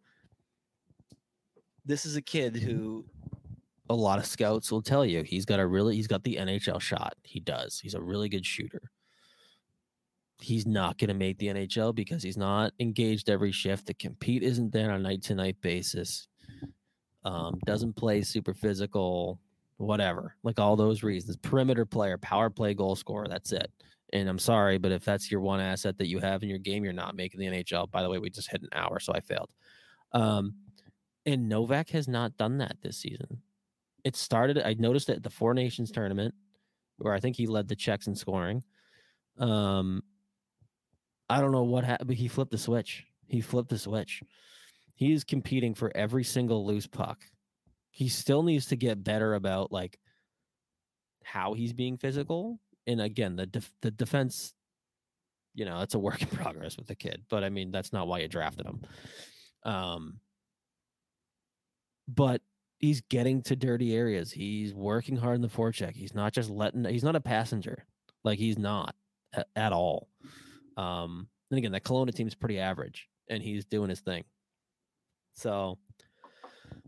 this is a kid who a lot of scouts will tell you he's got a really he's got the NHL shot. He does. He's a really good shooter. He's not going to make the NHL because he's not engaged every shift. The compete isn't there on a night to night basis. Um, doesn't play super physical, whatever. Like all those reasons. Perimeter player, power play goal scorer. That's it. And I'm sorry, but if that's your one asset that you have in your game, you're not making the NHL. By the way, we just hit an hour, so I failed. Um, and Novak has not done that this season. It started, I noticed it at the Four Nations tournament, where I think he led the Czechs in scoring. Um, I don't know what happened, but he flipped the switch. He flipped the switch. He's competing for every single loose puck. He still needs to get better about like how he's being physical. And again, the def- the defense, you know, it's a work in progress with the kid. But I mean, that's not why you drafted him. Um, but he's getting to dirty areas. He's working hard in the forecheck. He's not just letting. He's not a passenger. Like he's not at, at all. Um, and again, the Kelowna team is pretty average, and he's doing his thing. So,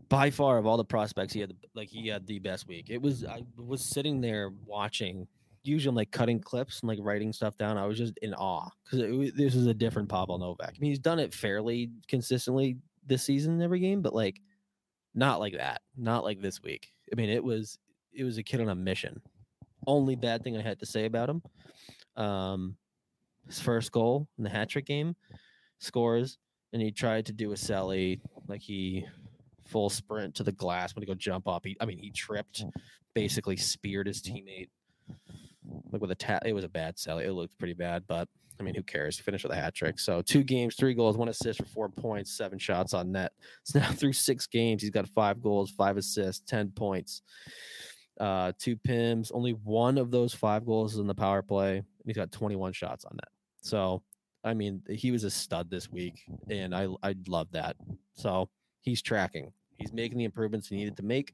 by far of all the prospects, he had like he had the best week. It was I was sitting there watching. Usually, I'm like cutting clips and like writing stuff down. I was just in awe because this is a different Pavel Novak. I mean, he's done it fairly consistently this season every game, but like not like that. Not like this week. I mean, it was it was a kid on a mission. Only bad thing I had to say about him. Um, his first goal in the hat trick game, scores, and he tried to do a Sally, like he full sprint to the glass when he go jump up. He, I mean, he tripped, basically speared his teammate. Like with a tap, it was a bad Sally. It looked pretty bad, but I mean, who cares? He finished with a hat trick. So two games, three goals, one assist for four points, seven shots on net. So now through six games, he's got five goals, five assists, ten points, uh, two pims. Only one of those five goals is in the power play, and he's got 21 shots on net. So, I mean, he was a stud this week, and I I love that. So he's tracking. He's making the improvements he needed to make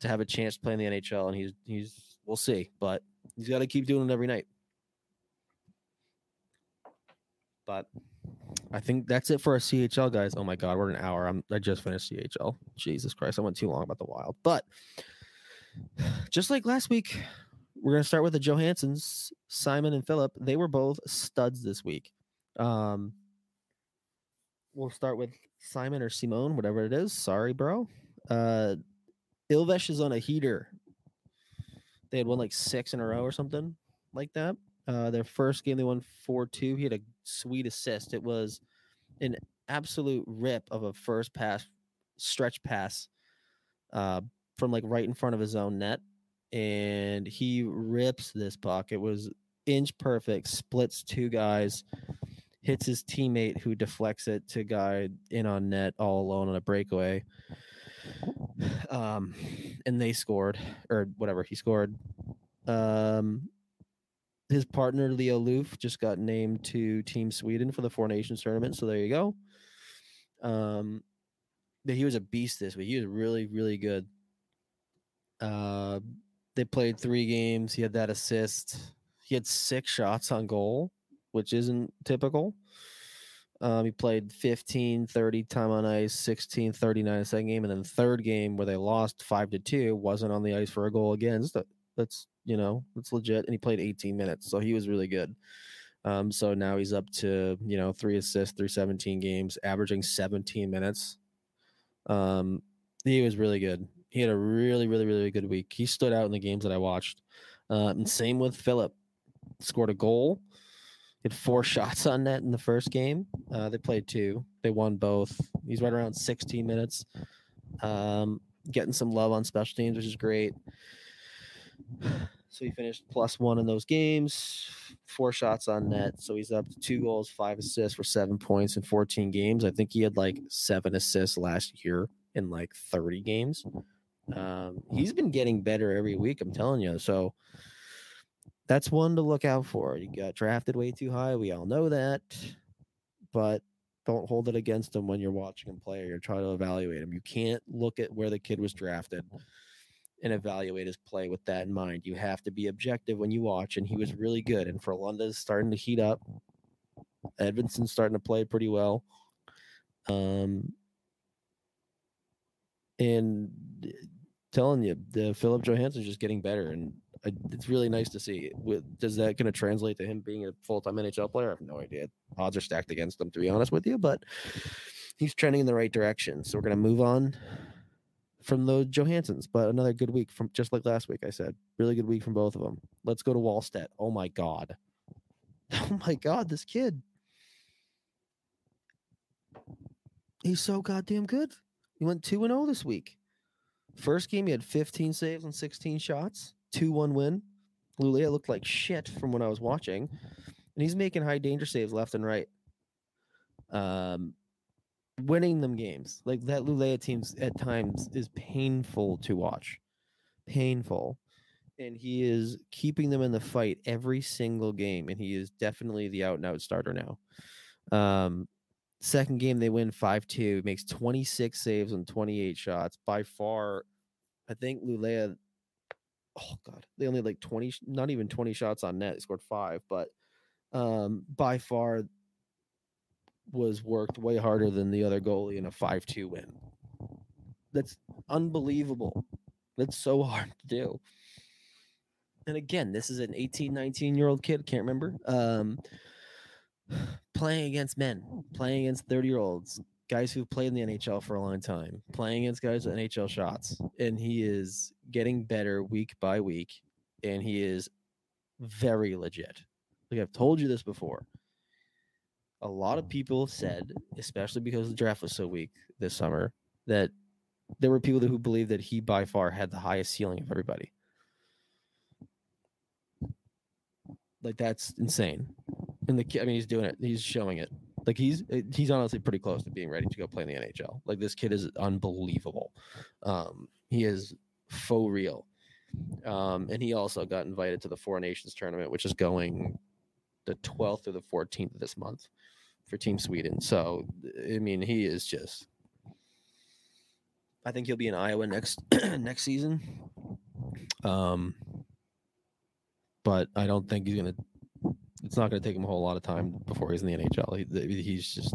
to have a chance to play in the NHL, and he's he's we'll see, but he's got to keep doing it every night. But I think that's it for our CHL guys. Oh my god, we're an hour. I'm I just finished CHL. Jesus Christ, I went too long about the wild. But just like last week, we're gonna start with the Johanssons, Simon and Filip. They were both studs this week. Um we'll start with Simon or Simone, whatever it is. Sorry, bro. Uh Ilves is on a heater. They had won like six in a row or something like that. Uh, their first game they won 4-2 he had a sweet assist it was an absolute rip of a first pass stretch pass uh, from like right in front of his own net and he rips this puck it was inch perfect splits two guys hits his teammate who deflects it to guy in on net all alone on a breakaway um and they scored or whatever he scored um his partner Leo Loof just got named to Team Sweden for the Four Nations tournament. So there you go. Um, but he was a beast this week. He was really, really good. Uh, they played three games. He had that assist. He had six shots on goal, which isn't typical. Um, he played 15, 30 time on ice, 16, 39 second game, and then the third game where they lost five to two wasn't on the ice for a goal again. So that's you know, it's legit. And he played 18 minutes, so he was really good. Um, so now he's up to you know three assists through 17 games, averaging 17 minutes. Um, he was really good. He had a really, really, really good week. He stood out in the games that I watched. Uh, and same with Filip. Scored a goal. Had four shots on net in the first game. Uh, they played two. They won both. He's right around 16 minutes. Um, getting some love on special teams, which is great. So he finished plus one in those games, four shots on net. So he's up to two goals, five assists for seven points in 14 games. I think he had like seven assists last year in like 30 games. Um, he's been getting better every week, I'm telling you. So that's one to look out for. You got drafted way too high. We all know that. But don't hold it against him when you're watching him play or you're trying to evaluate him. You can't look at where the kid was drafted and evaluate his play with that in mind. You have to be objective when you watch, and he was really good. And Frölunda's starting to heat up. Edvinsson's starting to play pretty well. Um, and telling you, the Filip Johansson's just getting better, and I, it's really nice to see. With, does that going to translate to him being a full time NHL player? I have no idea. Odds are stacked against him, to be honest with you, but he's trending in the right direction. So we're going to move on from the Johanssons, but another good week from just like last week. I said, really good week from both of them. Let's go to Wallstedt. Oh my god, oh my god, this kid. He's so goddamn good. He went 2 and 0 this week. First game, he had 15 saves and 16 shots, 2 1 win. Luleå looked like shit from when I was watching, and he's making high danger saves left and right. Um, winning them games like that Luleå teams at times is painful to watch, painful, and he is keeping them in the fight every single game, and he is definitely the out and out starter now. Um, Second game, they win 5 2, makes 26 saves on 28 shots. By far, I think Luleå, oh God, they only like 20, not even 20 shots on net. They scored five, but um, by far was worked way harder than the other goalie in a 5 2 win. That's unbelievable. That's so hard to do. And again, this is an 18, 19 year old kid, can't remember. Um, playing against men, playing against 30 year olds, guys who've played in the NHL for a long time, playing against guys with NHL shots. And he is getting better week by week. And he is very legit. Like I've told you this before. A lot of people said, especially because the draft was so weak this summer, that there were people who believed that he by far had the highest ceiling of everybody. Like that's insane. And the kid, I mean, he's doing it. He's showing it. Like he's he's honestly pretty close to being ready to go play in the NHL. Like this kid is unbelievable. Um, he is faux real. Um, and he also got invited to the Four Nations tournament, which is going the 12th or the 14th of this month for Team Sweden. So I mean, he is just. I think he'll be in Iowa next next season. Um, but I don't think he's gonna it's not going to take him a whole lot of time before he's in the NHL. He, he's just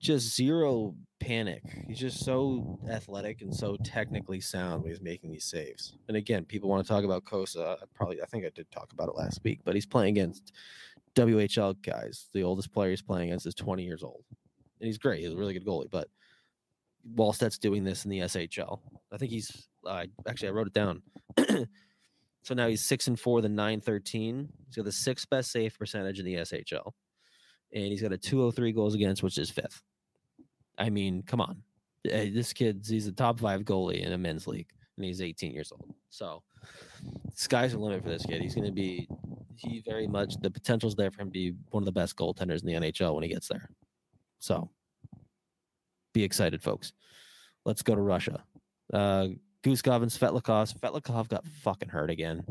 just zero panic. He's just so athletic and so technically sound when he's making these saves. And again, people want to talk about Cossa. I probably I think I did talk about it last week, but he's playing against WHL guys. The oldest player he's playing against is 20 years old. And he's great. He's a really good goalie, but Wallstedt's doing this in the SHL. I think he's uh, actually I wrote it down. So now he's six and four, the nine thirteen. He's got the sixth best save percentage in the SHL, and he's got a two hundred three goals against, which is fifth. I mean, come on, this kid's he's a top five goalie in a men's league, and he's eighteen years old. So sky's the limit for this kid. He's going to be he very much the potential's there for him to be one of the best goaltenders in the NHL when he gets there. So be excited, folks. Let's go to Russia. Uh, Guskov and Svetlakov. Got fucking hurt again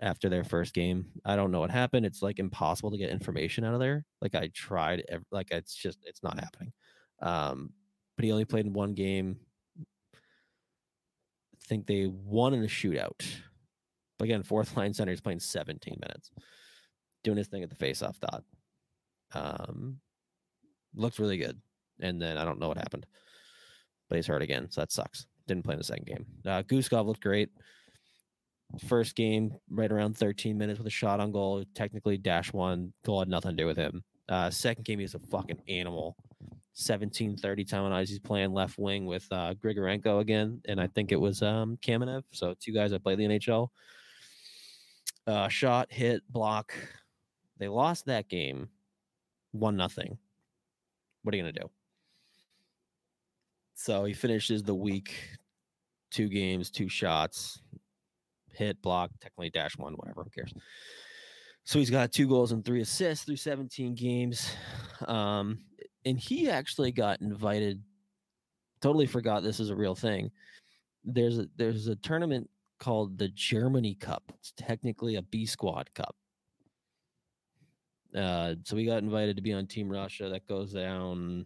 after their first game. I don't know what happened. It's like impossible to get information out of there. Like I tried, like it's just it's not happening. Um, but he only played in one game. I think they won in a shootout. But again, fourth line center is playing 17 minutes, doing his thing at the faceoff dot. Um, looked really good, and then I don't know what happened, but he's hurt again, so that sucks. Didn't play in the second game. Uh, Guskov looked great. First game, right around 13 minutes with a shot on goal. Technically, dash one. Goal had nothing to do with him. Uh, second game, he's a fucking animal. 17 30 time on ice. He's playing left wing with uh, Grigorenko again, and I think it was um, Kamenev. So two guys that play the NHL. Uh, shot, hit, block. They lost that game, one nothing. What are you gonna do? So he finishes the week, two games, two shots, hit, block, technically dash one, whatever. Who cares? So he's got two goals and three assists through 17 games. Um, and he actually got invited. Totally forgot this is a real thing. There's a there's a tournament called the Germany Cup. It's technically a B squad cup. Uh, so we got invited to be on Team Russia. That goes down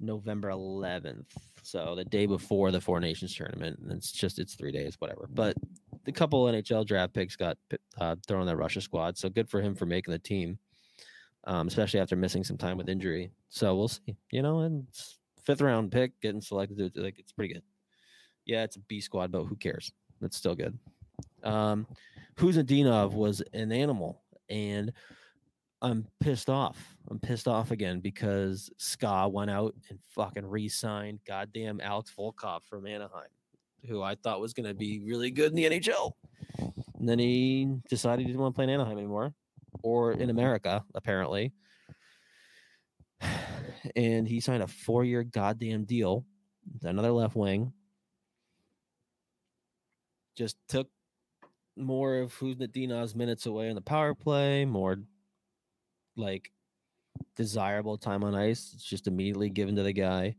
November 11th. So the day before the Four Nations tournament. And it's just it's three days, whatever. But the couple NHL draft picks got uh, thrown in that Russia squad. So good for him for making the team um, especially after missing some time with injury. So we'll see. You know, and fifth round pick getting selected, like it's pretty good. Yeah, it's a B squad, but who cares? It's still good. Um, Khusnutdinov was an animal, and I'm pissed off. I'm pissed off again because SKA went out and fucking re-signed goddamn Alex Volkov from Anaheim, who I thought was going to be really good in the NHL. And then he decided he didn't want to play in Anaheim anymore or in America, apparently. And he signed a four year goddamn deal, another left wing. Just took more of Khusnutdinov's minutes away in the power play, more like desirable time on ice. It's just immediately given to the guy.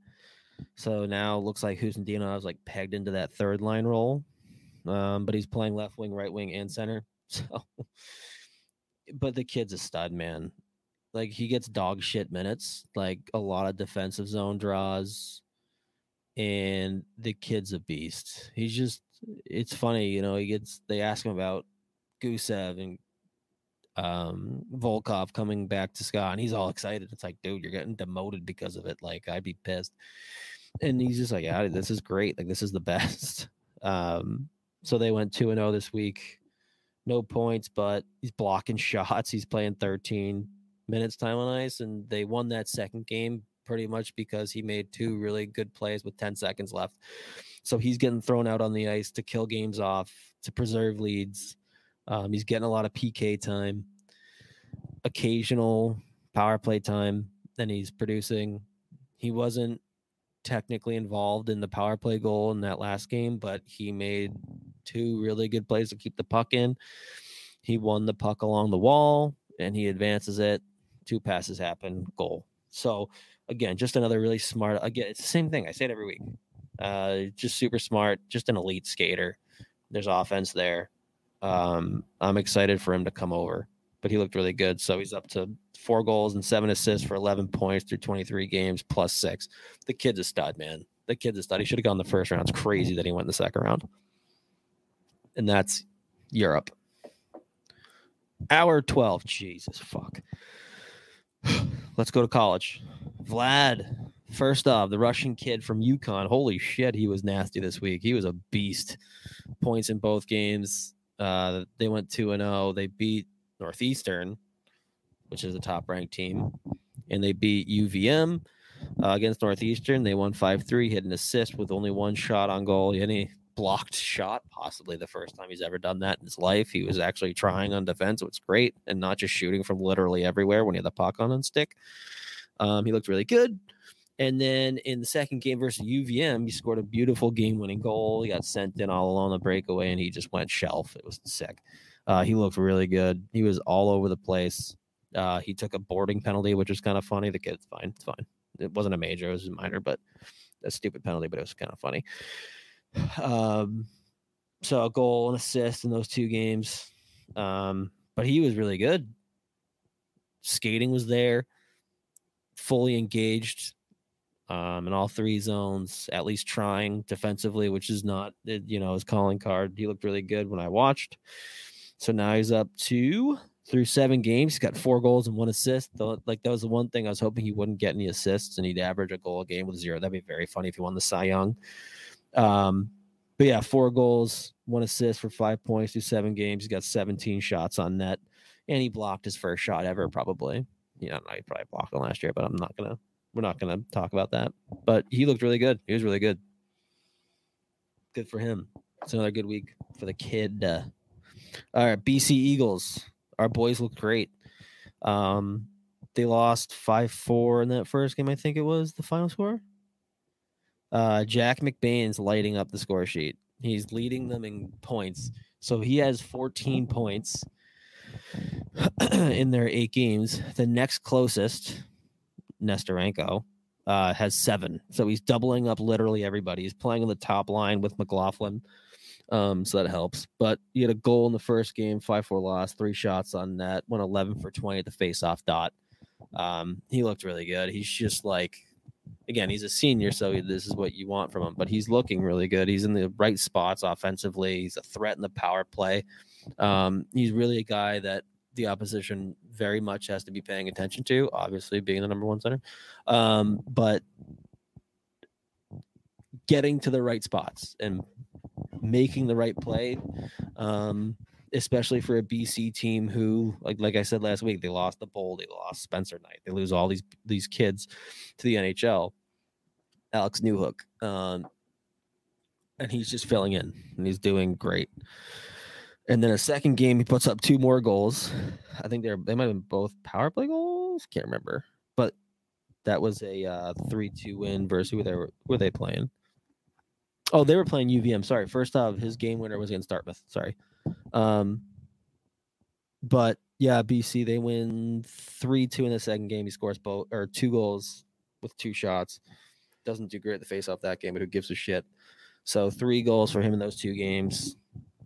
So now it looks like Khusnutdinov is like pegged into that third line role. Um, but he's playing left wing, right wing, and center. So but the kid's a stud, man. Like he gets dog shit minutes, like a lot of defensive zone draws, and the kid's a beast. He's just it's funny, you know, he gets they ask him about Gusev and um Volkov coming back to Scott, and he's all excited. It's like, dude, you're getting demoted because of it. Like I'd be pissed. And he's just like, yeah, this is great. Like this is the best. Um so they went 2 and 0 this week no points, but he's blocking shots. He's playing 13 minutes time on ice, and they won that second game pretty much because he made two really good plays with 10 seconds left. So he's getting thrown out on the ice to kill games off, to preserve leads. Um, he's getting a lot of PK time, occasional power play time, and he's producing. He wasn't technically involved in the power play goal in that last game, but he made two really good plays to keep the puck in. He won the puck along the wall and he advances it. Two passes happen, goal. So again, just another really smart. Again, it's the same thing. I say it every week. Uh, just super smart, just an elite skater. There's offense there. Um, I'm excited for him to come over, but he looked really good. So he's up to four goals and seven assists for 11 points through 23 games plus six. The kid's a stud, man. The kid's a stud. He should have gone the first round. It's crazy that he went in the second round and that's Europe. Hour 12. Jesus fuck. Let's go to college. Vlad, Firstov, the Russian kid from UConn. Holy shit, he was nasty this week. He was a beast. Points in both games. Uh, they went 2 and 0. They beat Northeastern, which is a top ranked team, and they beat UVM uh, against Northeastern. They won 5 3, hit an assist with only one shot on goal. Any blocked shot, possibly the first time he's ever done that in his life. He was actually trying on defense, which is great, and not just shooting from literally everywhere when he had the puck on on stick. Um, he looked really good. And then in the second game versus UVM, he scored a beautiful game-winning goal. He got sent in all along the breakaway, and he just went shelf. It was sick. Uh, he looked really good. He was all over the place. Uh, he took a boarding penalty, which was kind of funny. The kid's fine. It's fine. It wasn't a major. It was a minor, but a stupid penalty, but it was kind of funny. Um, so a goal and assist in those two games. Um, but he was really good. Skating was there, fully engaged um, in all three zones, at least trying defensively, which is not, you know, his calling card. He looked really good when I watched. So now he's up to through seven games. He's got four goals and one assist. Like that was the one thing I was hoping he wouldn't get any assists and he'd average a goal a game with zero. That'd be very funny if he won the Cy Young. Um, but yeah, four goals, one assist for five points through seven games. He's got 17 shots on net, and he blocked his first shot ever, probably. you know, I probably blocked him last year, but I'm not gonna. We're not gonna talk about that. But he looked really good. He was really good. Good for him. It's another good week for the kid. Uh, all right, BC Eagles. Our boys look great. Um, they lost five four in that first game. I think it was the final score. Uh, Jack McBain's lighting up the score sheet. He's leading them in points. So he has 14 points in their eight games. The next closest, Nesterenko, uh, has seven. So he's doubling up literally everybody. He's playing on the top line with McLaughlin. Um, so that helps. But he had a goal in the first game, 5 4 loss, three shots on net, went 11 for 20 at the face off dot. Um, he looked really good. He's just like, again, he's a senior, so this is what you want from him, but he's looking really good. He's in the right spots offensively. He's a threat in the power play. Um, he's really a guy that the opposition very much has to be paying attention to, obviously being the number one center. Um, but getting to the right spots and making the right play, um, especially for a BC team who, like like I said last week, they lost the bowl, they lost Spencer Knight, they lose all these these kids to the NHL. Alex Newhook, um, and he's just filling in, and he's doing great. And then a second game, he puts up two more goals. I think they're they might have been both power play goals. Can't remember, but that was a uh, three-two win versus who they were were they playing? Oh, they were playing UVM. Sorry, first off, his game winner was against Dartmouth. Sorry, um, but yeah, BC they win three-two in the second game. He scores both or two goals with two shots. Doesn't do great at the face-off that game, but who gives a shit? So three goals for him in those two games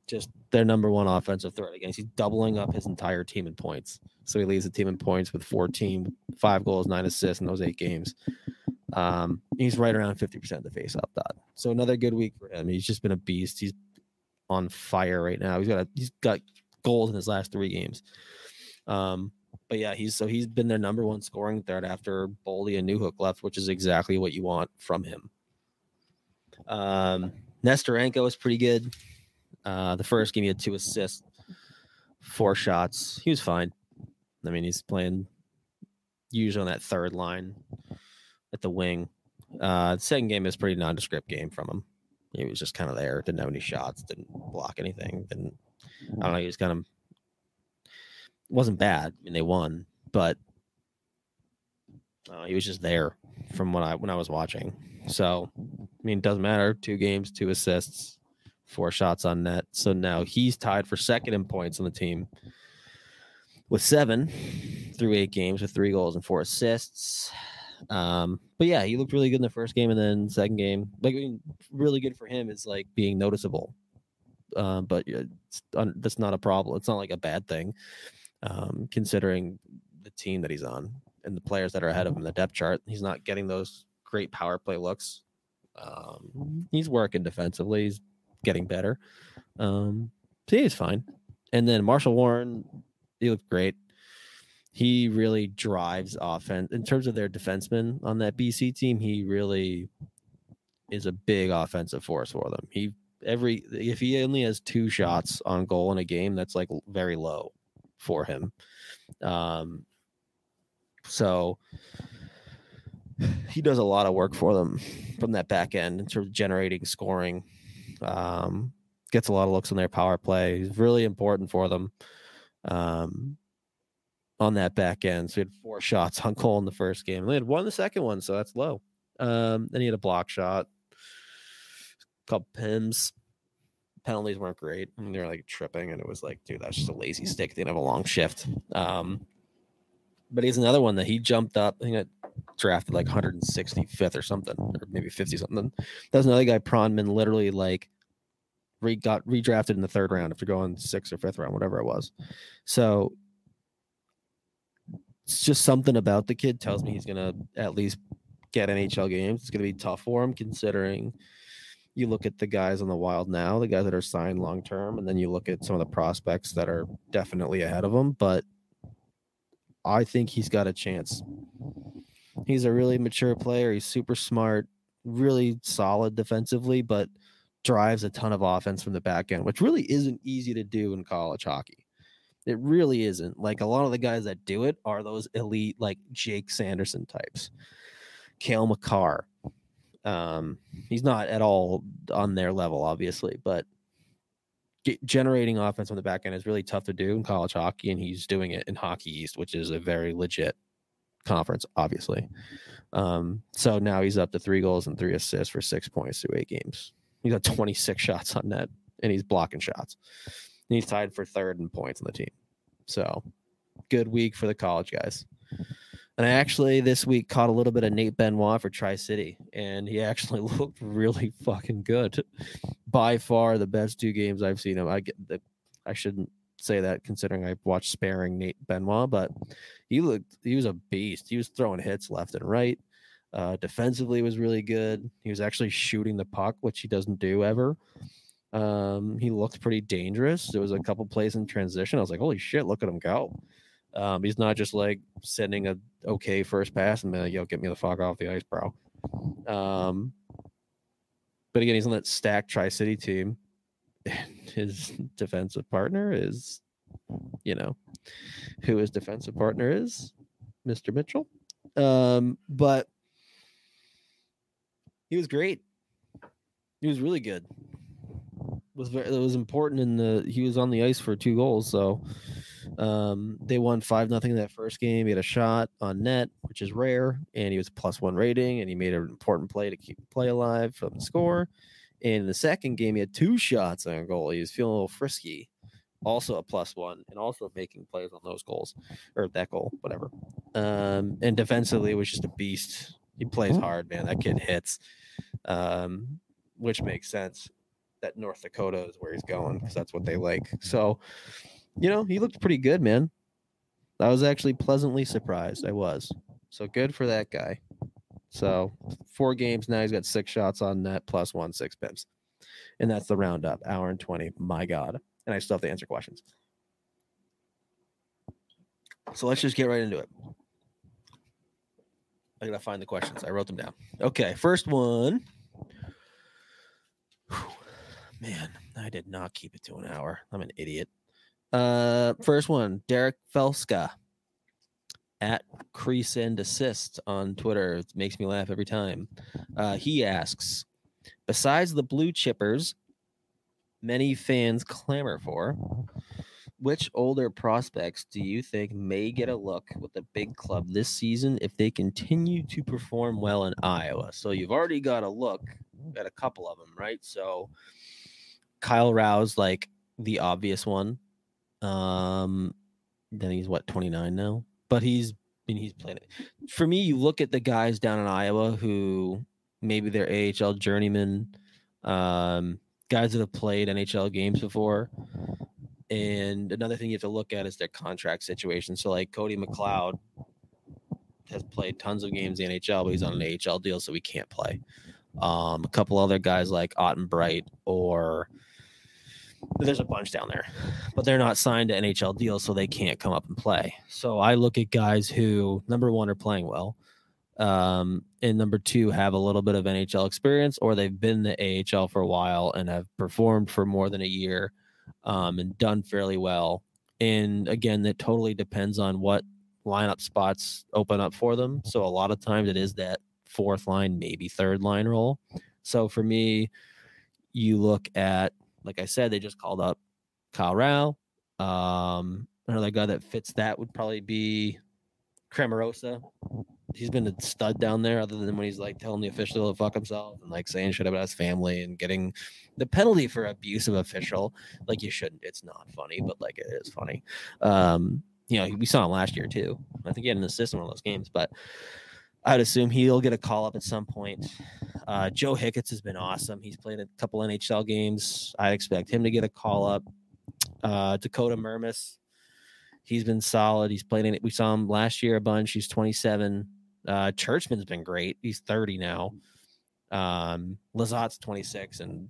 just their number one offensive threat against. He's doubling up his entire team in points. So he leads the team in points with 14, five goals, nine assists in those eight games. Um, he's right around 50% of the face up dot. So another good week for him. He's just been a beast. He's on fire right now. He's got a, he's got goals in his last three games. Um, but yeah, he's so he's been their number one scoring threat after Boldy and Newhook left, which is exactly what you want from him. Um, Nesterenko is pretty good. Uh, the first game he had two assists, four shots. He was fine. I mean, he's playing usually on that third line at the wing. Uh, the second game is pretty nondescript game from him. He was just kind of there, didn't have any shots, didn't block anything, didn't. I don't know. He was kind of wasn't bad. I mean, they won, but uh, he was just there from when I when I was watching. So, I mean, it doesn't matter. Two games, two assists four shots on net. So now he's tied for second in points on the team with seven through eight games with three goals and four assists. Um, but yeah, he looked really good in the first game and then second game, like I mean, really good for him is like being noticeable. Uh, but that's not a problem. It's not like a bad thing, um, considering the team that he's on and the players that are ahead of him, the depth chart. He's not getting those great power play looks. Um, he's working defensively. He's getting better. Um, so he's fine. And then Marshall Warren, he looked great. He really drives offense in terms of their defensemen on that BC team. He really is a big offensive force for them. He every if he only has two shots on goal in a game, that's like very low for him. Um, so he does a lot of work for them from that back end in terms of generating scoring um, gets a lot of looks on their power play. He's really important for them um, on that back end. So he had four shots on goal in the first game. And They had one in the second one, so that's low. Um, then he had a block shot, a couple pims. Penalties weren't great. Mean, they were like tripping, and it was like, dude, that's just a lazy stick. They didn't have a long shift. Um, but he's another one that he jumped up. I think drafted like 165th or something, or maybe 50 something. That's another guy, Pronman, literally like re got redrafted in the third round after going sixth or fifth round, whatever it was. So it's just something about the kid tells me he's gonna at least get NHL games. It's gonna be tough for him considering you look at the guys on the wild now, the guys that are signed long term, and then you look at some of the prospects that are definitely ahead of him. But I think he's got a chance. He's a really mature player. He's super smart, really solid defensively, but drives a ton of offense from the back end, which really isn't easy to do in college hockey. It really isn't. Like a lot of the guys that do it are those elite, like Jake Sanderson types, Cale Makar. Um, he's not at all on their level, obviously, but generating offense on the back end is really tough to do in college hockey, and he's doing it in Hockey East, which is a very legit conference, obviously. Um, so now he's up to three goals and three assists for six points through eight games. He's got 26 shots on net, and he's blocking shots. And he's tied for third in points on the team. So good week for the college guys. And I actually this week caught a little bit of Nate Benoit for Tri City, and he actually looked really fucking good. By far the best two games I've seen him. I get the I shouldn't say that considering I watched sparing Nate Benoit, but he looked he was a beast. He was throwing hits left and right. Uh, defensively was really good. He was actually shooting the puck, which he doesn't do ever. Um, he looked pretty dangerous. There was a couple plays in transition. I was like, holy shit, look at him go. Um, he's not just like sending a okay first pass and like, yo, get me the fuck off the ice, bro. Um, but again, he's on that stacked Tri City team. His defensive partner is, you know, who his defensive partner is, Mr. Mitchell. Um, but he was great. He was really good. Was very, it was important in the he was on the ice for two goals, so um, they won five nothing in that first game. He had a shot on net, which is rare, and he was plus one rating, and he made an important play to keep the play alive from the score. In the second game, he had two shots on goal. He was feeling a little frisky, also a plus one, and also making plays on those goals or that goal, whatever. Um, and defensively, it was just a beast. He plays hard, man. That kid hits, um, which makes sense. That North Dakota is where he's going because that's what they like. So you know, he looked pretty good, man. I was actually pleasantly surprised. I was. So good for that guy. So four games now. He's got six shots on net plus one, six pips. And that's the roundup. Hour and 20. My God. And I still have to answer questions. So let's just get right into it. I gotta find the questions. I wrote them down. Okay, first one. Whew. Man, I did not keep it to an hour. I'm an idiot. Uh, first one, Derek Felska at Crease and Assist on Twitter. It makes me laugh every time. Uh, he asks, besides the blue chippers, many fans clamor for. Which older prospects do you think may get a look with the big club this season if they continue to perform well in Iowa? So you've already got a look at a couple of them, right? So Kyle Rau's, like the obvious one. Um, then he's what 29 now, but he's mean, he's playing it. For me, you look at the guys down in Iowa who maybe they're AHL journeymen, um, guys that have played NHL games before. And another thing you have to look at is their contract situation. So, like Cody McLeod has played tons of games in the NHL, but he's on an AHL deal, so he can't play. Um, a couple other guys like Otten Bright or there's a bunch down there, but they're not signed to NHL deals, so they can't come up and play. So I look at guys who number one are playing well, um, and number two have a little bit of NHL experience, or they've been the AHL for a while and have performed for more than a year, um, and done fairly well. And again, that totally depends on what lineup spots open up for them. So a lot of times it is that fourth line, maybe third line role. So for me, you look at like I said, they just called up Kyle Rau. Um, another guy that fits that would probably be Cramarossa. He's been a stud down there, other than when he's like telling the official to fuck himself and like saying shit about his family and getting the penalty for abusive official. Like you shouldn't. It's not funny, but like it is funny. Um, you know, we saw him last year too. I think he had an assist in one of those games, but I'd assume he'll get a call up at some point. Uh, Joe Hicketts has been awesome. He's played a couple NHL games. I expect him to get a call up. Uh, Dakota Mermis, he's been solid. He's played in it. We saw him last year a bunch. He's 27. Uh, Czuczman's been great. He's 30 now. Um, Lizotte's 26, and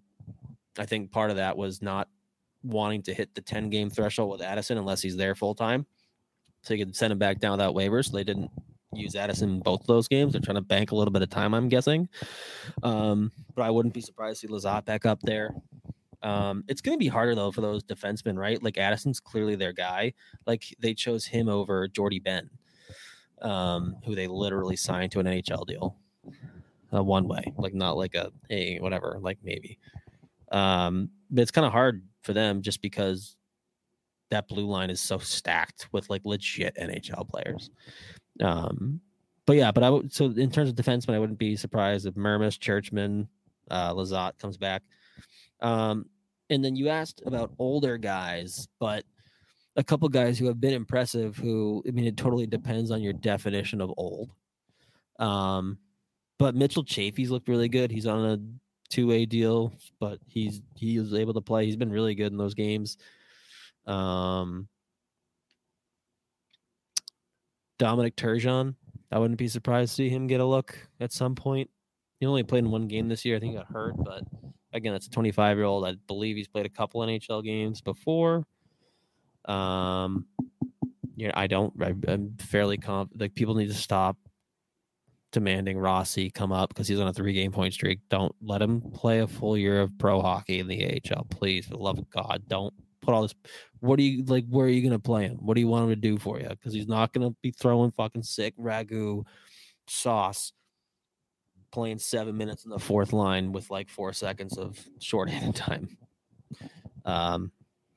I think part of that was not wanting to hit the 10 game threshold with Addison unless he's there full time. So you could send him back down without waivers. They didn't use Addison in both those games. They're trying to bank a little bit of time, I'm guessing. Um, but I wouldn't be surprised to see Lizotte back up there. Um, it's going to be harder though for those defensemen, right? Like Addison's clearly their guy. Like they chose him over Jordie Benn, um, who they literally signed to an NHL deal, uh, one way, like not like a hey whatever, like maybe. Um, but it's kind of hard for them just because that blue line is so stacked with like legit NHL players. Um, but yeah, but I would so in terms of defensemen, I wouldn't be surprised if Mermis, Czuczman, uh, Lizotte comes back. Um, and then you asked about older guys, but a couple guys who have been impressive. Who I mean, it totally depends on your definition of old. Um, but Mitchell Chaffee's looked really good. He's on a two way deal, but he's he was able to play. He's been really good in those games. Um, Dominic Turgeon, I wouldn't be surprised to see him get a look at some point. He only played in one game this year. I think he got hurt, but again, that's a 25 year old. I believe he's played a couple NHL games before. Um, yeah, I don't. I, am fairly comp. Like people need to stop demanding Rossi come up because he's on a three game point streak. Don't let him play a full year of pro hockey in the AHL, please. For the love of God, don't put all this. What are you like? Where are you going to play him? What do you want him to do for you? Because he's not going to be throwing fucking sick ragu sauce, playing seven minutes in the fourth line with like four seconds of shorthand time. Um,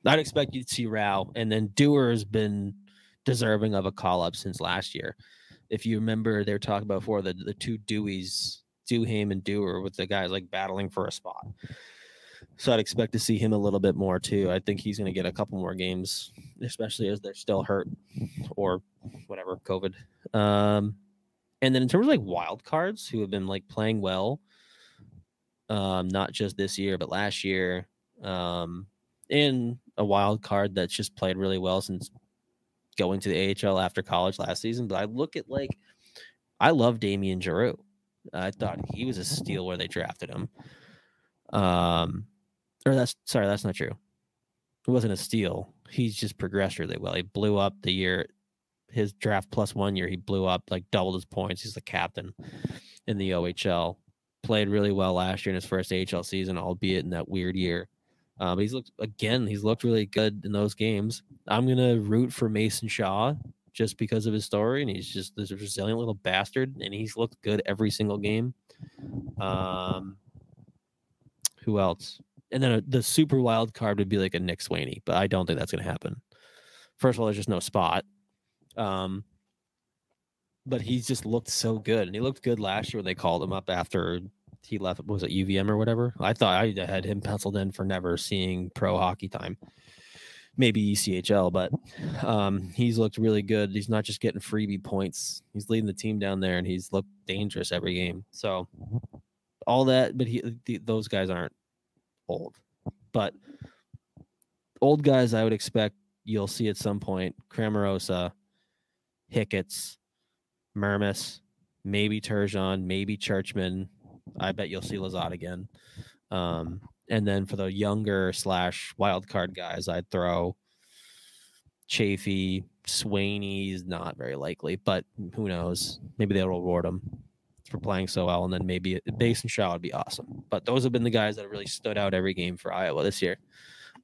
I'd expect you to see Rau, and then Dewar has been deserving of a call up since last year. If you remember, they were talking about before the the two Deweys, Duhaime and Dewar, with the guys like battling for a spot. So I'd expect to see him a little bit more too. I think he's going to get a couple more games, especially as they're still hurt or whatever COVID. Um, and then in terms of like wild cards who have been like playing well, um, not just this year but last year, um, in a wild card that's just played really well since going to the AHL after college last season. But I look at like I love Damien Giroux. I thought he was a steal where they drafted him. Um, or that's sorry, that's not true. It wasn't a steal. He's just progressed really well. He blew up the year his draft plus one year. He blew up like doubled his points. He's the captain in the OHL. Played really well last year in his first AHL season, albeit in that weird year. Um, but he's looked again. He's looked really good in those games. I'm gonna root for Mason Shaw just because of his story, and he's just this resilient little bastard, and he's looked good every single game. Um, who else? And then a, the super wild card would be like a Nick Swaney, but I don't think that's going to happen. First of all, there's just no spot. Um, but he's just looked so good, and he looked good last year when they called him up after he left. Was it UVM or whatever? I thought I had him penciled in for never seeing pro hockey time. Maybe ECHL, but um, he's looked really good. He's not just getting freebie points. He's leading the team down there, and he's looked dangerous every game. So all that, but he the, those guys aren't old. But old guys, I would expect you'll see at some point Cramarossa, Hicketts, Mermis, maybe Turgeon, maybe Czuczman. I bet you'll see Lizotte again. Um, and then for the younger slash wild card guys, I'd throw Chaffee, Swaney's not very likely, but who knows? Maybe they'll reward him for playing so well, and then maybe Mason Shaw would be awesome. But those have been the guys that have really stood out every game for Iowa this year.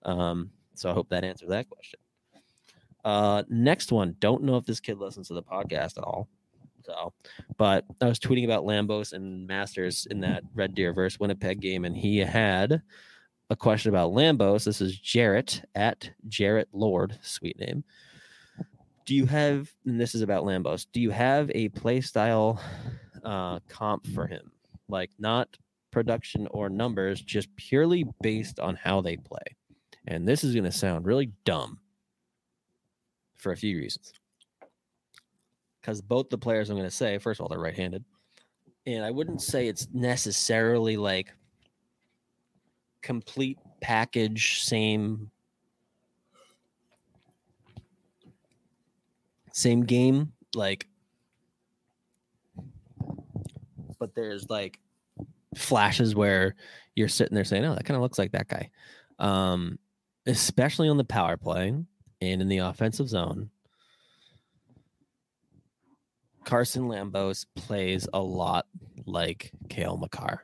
Um, so I hope that answers that question. Uh, next one. Don't know if this kid listens to the podcast at all. So, but I was tweeting about Lambos and Masters in that Red Deer versus Winnipeg game, and he had a question about Lambos. This is Jarrett at Jarrett Lord, sweet name. Do you have, and this is about Lambos, do you have a play style uh, comp for him. Like not production or numbers, just purely based on how they play. And this is going to sound really dumb for a few reasons. Because both the players I'm going to say, first of all, they're right handed. And I wouldn't say it's necessarily like complete package, same same game. Like but there's like flashes where you're sitting there saying, "Oh, that kind of looks like that guy," um, especially on the power play and in the offensive zone. Carson Lambos plays a lot like Cale Makar.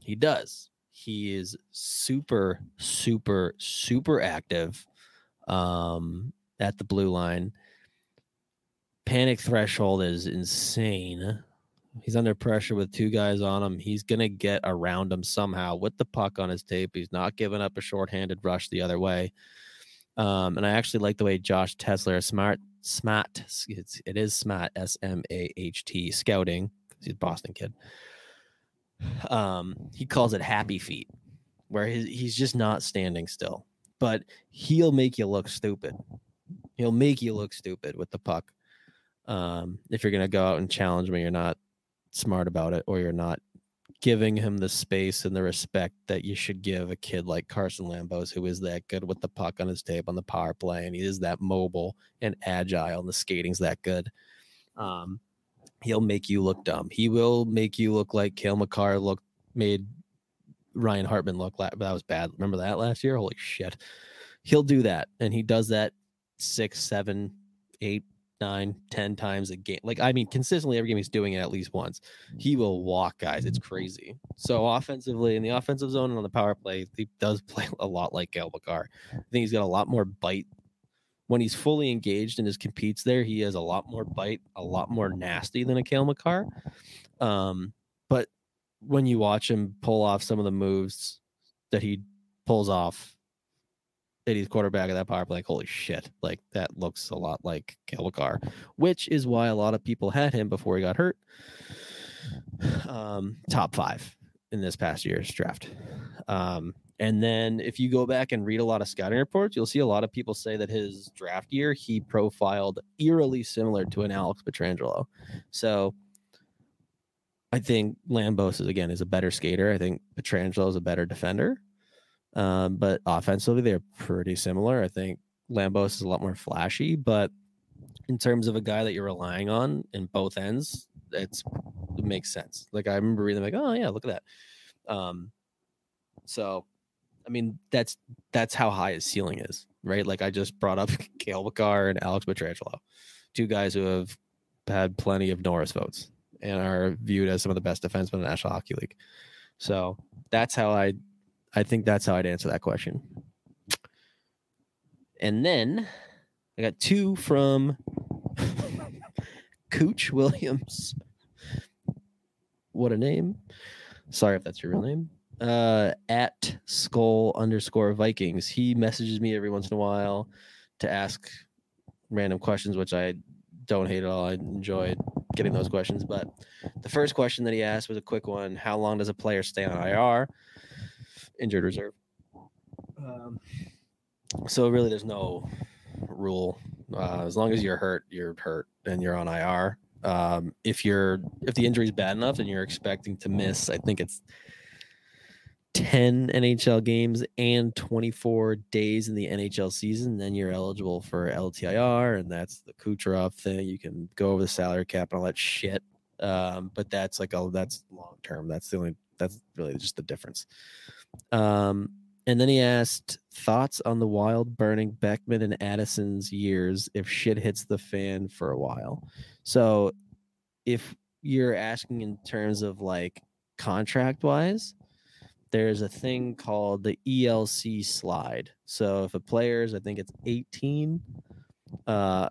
He does. He is super, super, super active um, at the blue line. Panic threshold is insane. He's under pressure with two guys on him. He's going to get around him somehow with the puck on his tape. He's not giving up a shorthanded rush the other way. Um, and I actually like the way Josh Tessler, smart, smart, it's, it is smart, S M A H T, scouting. He's a Boston kid. Um, he calls it happy feet, where he's just not standing still, but he'll make you look stupid. He'll make you look stupid with the puck. Um, if you're gonna go out and challenge me, you're not smart about it, or you're not giving him the space and the respect that you should give a kid like Carson Lambos, who is that good with the puck on his tape on the power play, and he is that mobile and agile, and the skating's that good. Um, he'll make you look dumb. He will make you look like Cale Makar looked made Ryan Hartman look like that was bad. Remember that last year? Holy shit. He'll do that. And he does that six, seven, eight, nine, ten times a game. Like, I mean, consistently every game he's doing it at least once. He will walk guys. It's crazy. So offensively in the offensive zone and on the power play, he does play a lot like Cale Makar. I think he's got a lot more bite when he's fully engaged and his competes there, he has a lot more bite, a lot more nasty than a Cale Makar. Um, but when you watch him pull off some of the moves that he pulls off he's quarterback of that power play, like, holy shit, like that looks a lot like Makar, which is why a lot of people had him before he got hurt. Um, top five in this past year's draft. Um, and then if you go back and read a lot of scouting reports, you'll see a lot of people say that his draft year he profiled eerily similar to an Alex Pietrangelo. So I think Lambos is again is a better skater. I think Pietrangelo is a better defender. Um, but offensively, they're pretty similar. I think Lambos is a lot more flashy, but in terms of a guy that you're relying on in both ends, it's it makes sense. Like I remember reading like, oh yeah, look at that. Um, so I mean, that's that's how high his ceiling is, right? Like I just brought up Cale Makar and Alex Pietrangelo, two guys who have had plenty of Norris votes and are viewed as some of the best defensemen in the National Hockey League. So that's how I, I think that's how I'd answer that question. And then I got two from Cooch Williams. What a name! Sorry if that's your real name uh, at skull underscore Vikings. He messages me every once in a while to ask random questions, which I don't hate at all. I enjoy getting those questions. But the first question that he asked was a quick one How long does a player stay on IR? Injured reserve. Um, so really, there's no rule. Uh, as long as you're hurt, you're hurt and you're on IR. Um, if you're if the injury is bad enough and you're expecting to miss, I think it's 10 NHL games and 24 days in the NHL season, then you're eligible for LTIR, and that's the Kucherov thing. You can go over the salary cap and all that shit. Um, but that's like a that's long term. That's the only that's really just the difference. Um, and then he asked thoughts on the wild burning Beckman and Addison's years if shit hits the fan for a while. So if you're asking in terms of like contract wise, there's a thing called the ELC slide. So if a player is, I think it's 18 uh,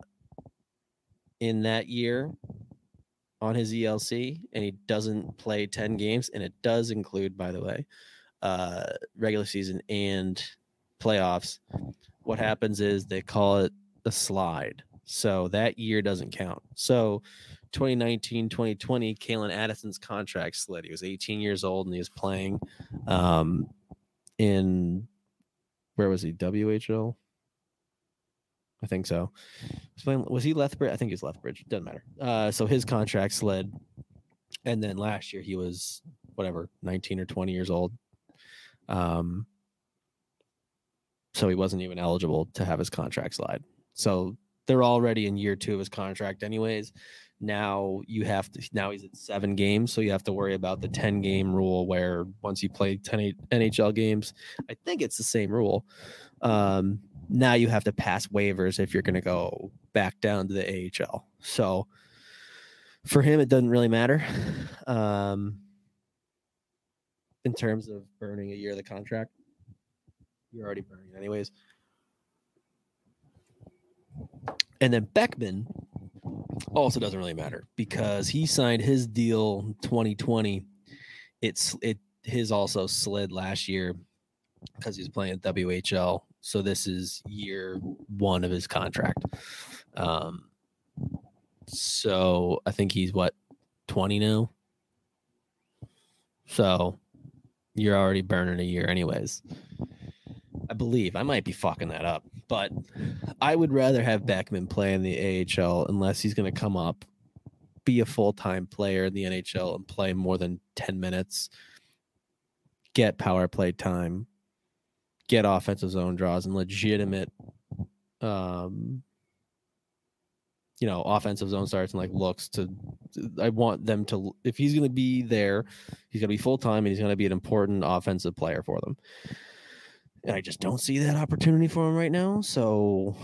in that year on his ELC, and he doesn't play 10 games, and it does include, by the way, uh, regular season and playoffs. What happens is they call it a slide. So that year doesn't count. So 2019 2020 Calen Addison's contract slid. He was 18 years old and he was playing um, in where was he? WHL? I think so. Was he Lethbridge? I think he's Lethbridge. Doesn't matter. Uh, so his contract slid, and then last year he was whatever, 19 or 20 years old. Um, so he wasn't even eligible to have his contract slide. So they're already in year two of his contract, anyways. Now you have to. Now he's at seven games, so you have to worry about the ten game rule, where once you play ten NHL games, I think it's the same rule. Um, now you have to pass waivers if you're going to go back down to the AHL. So for him, it doesn't really matter. Um, in terms of burning a year of the contract. You're already burning it anyways. And then Beckman also doesn't really matter because he signed his deal 2020. It's it his also slid last year because he's playing at WHL. So this is year one of his contract. Um, so I think he's what 20 now. So you're already burning a year, anyways. I believe I might be fucking that up, but I would rather have Beckman play in the AHL unless he's going to come up, be a full time player in the NHL, and play more than 10 minutes, get power play time, get offensive zone draws, and legitimate um, you know, offensive zone starts and like looks to. I want them to. If he's going to be there, he's going to be full time and he's going to be an important offensive player for them. And I just don't see that opportunity for him right now. So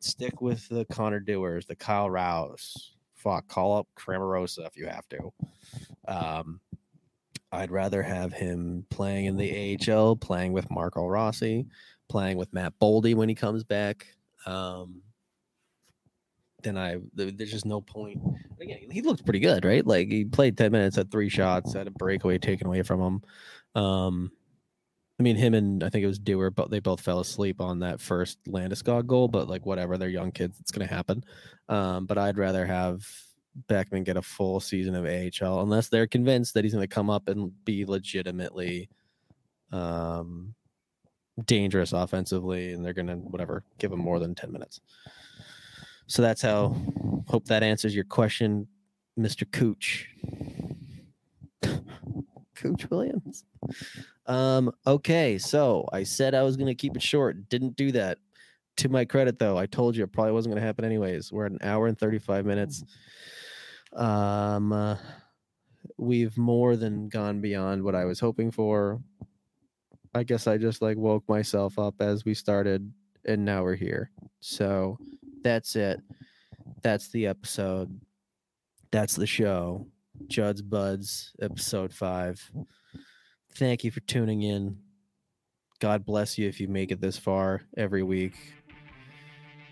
stick with the Connor Dewars, the Kyle Raus. Fuck, call up Cramarossa if you have to. Um, I'd rather have him playing in the AHL, playing with Marco Rossi, playing with Matt Boldy when he comes back. Um, then I there's just no point. Again, he looked pretty good, right? Like he played 10 minutes, had three shots, had a breakaway taken away from him. Um, I mean, him and I think it was Dewar, but they both fell asleep on that first Landeskog goal. But like, whatever, they're young kids; it's going to happen. Um, but I'd rather have Beckman get a full season of AHL unless they're convinced that he's going to come up and be legitimately um, dangerous offensively, and they're going to whatever give him more than ten minutes. So that's how. Hope that answers your question, Mister Cooch. Cooch Williams. Um, okay, so I said I was gonna keep it short. Didn't do that. To my credit, though, I told you it probably wasn't gonna happen anyways. We're at an hour and thirty-five minutes. Um, uh, we've more than gone beyond what I was hoping for. I guess I just like woke myself up as we started, and now we're here. So that's it. That's the episode. That's the show. Judd'z Budz, episode five. Thank you for tuning in. God bless you if you make it this far every week.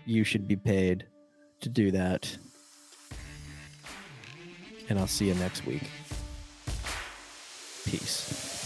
You should be paid to do that. And I'll see you next week. Peace.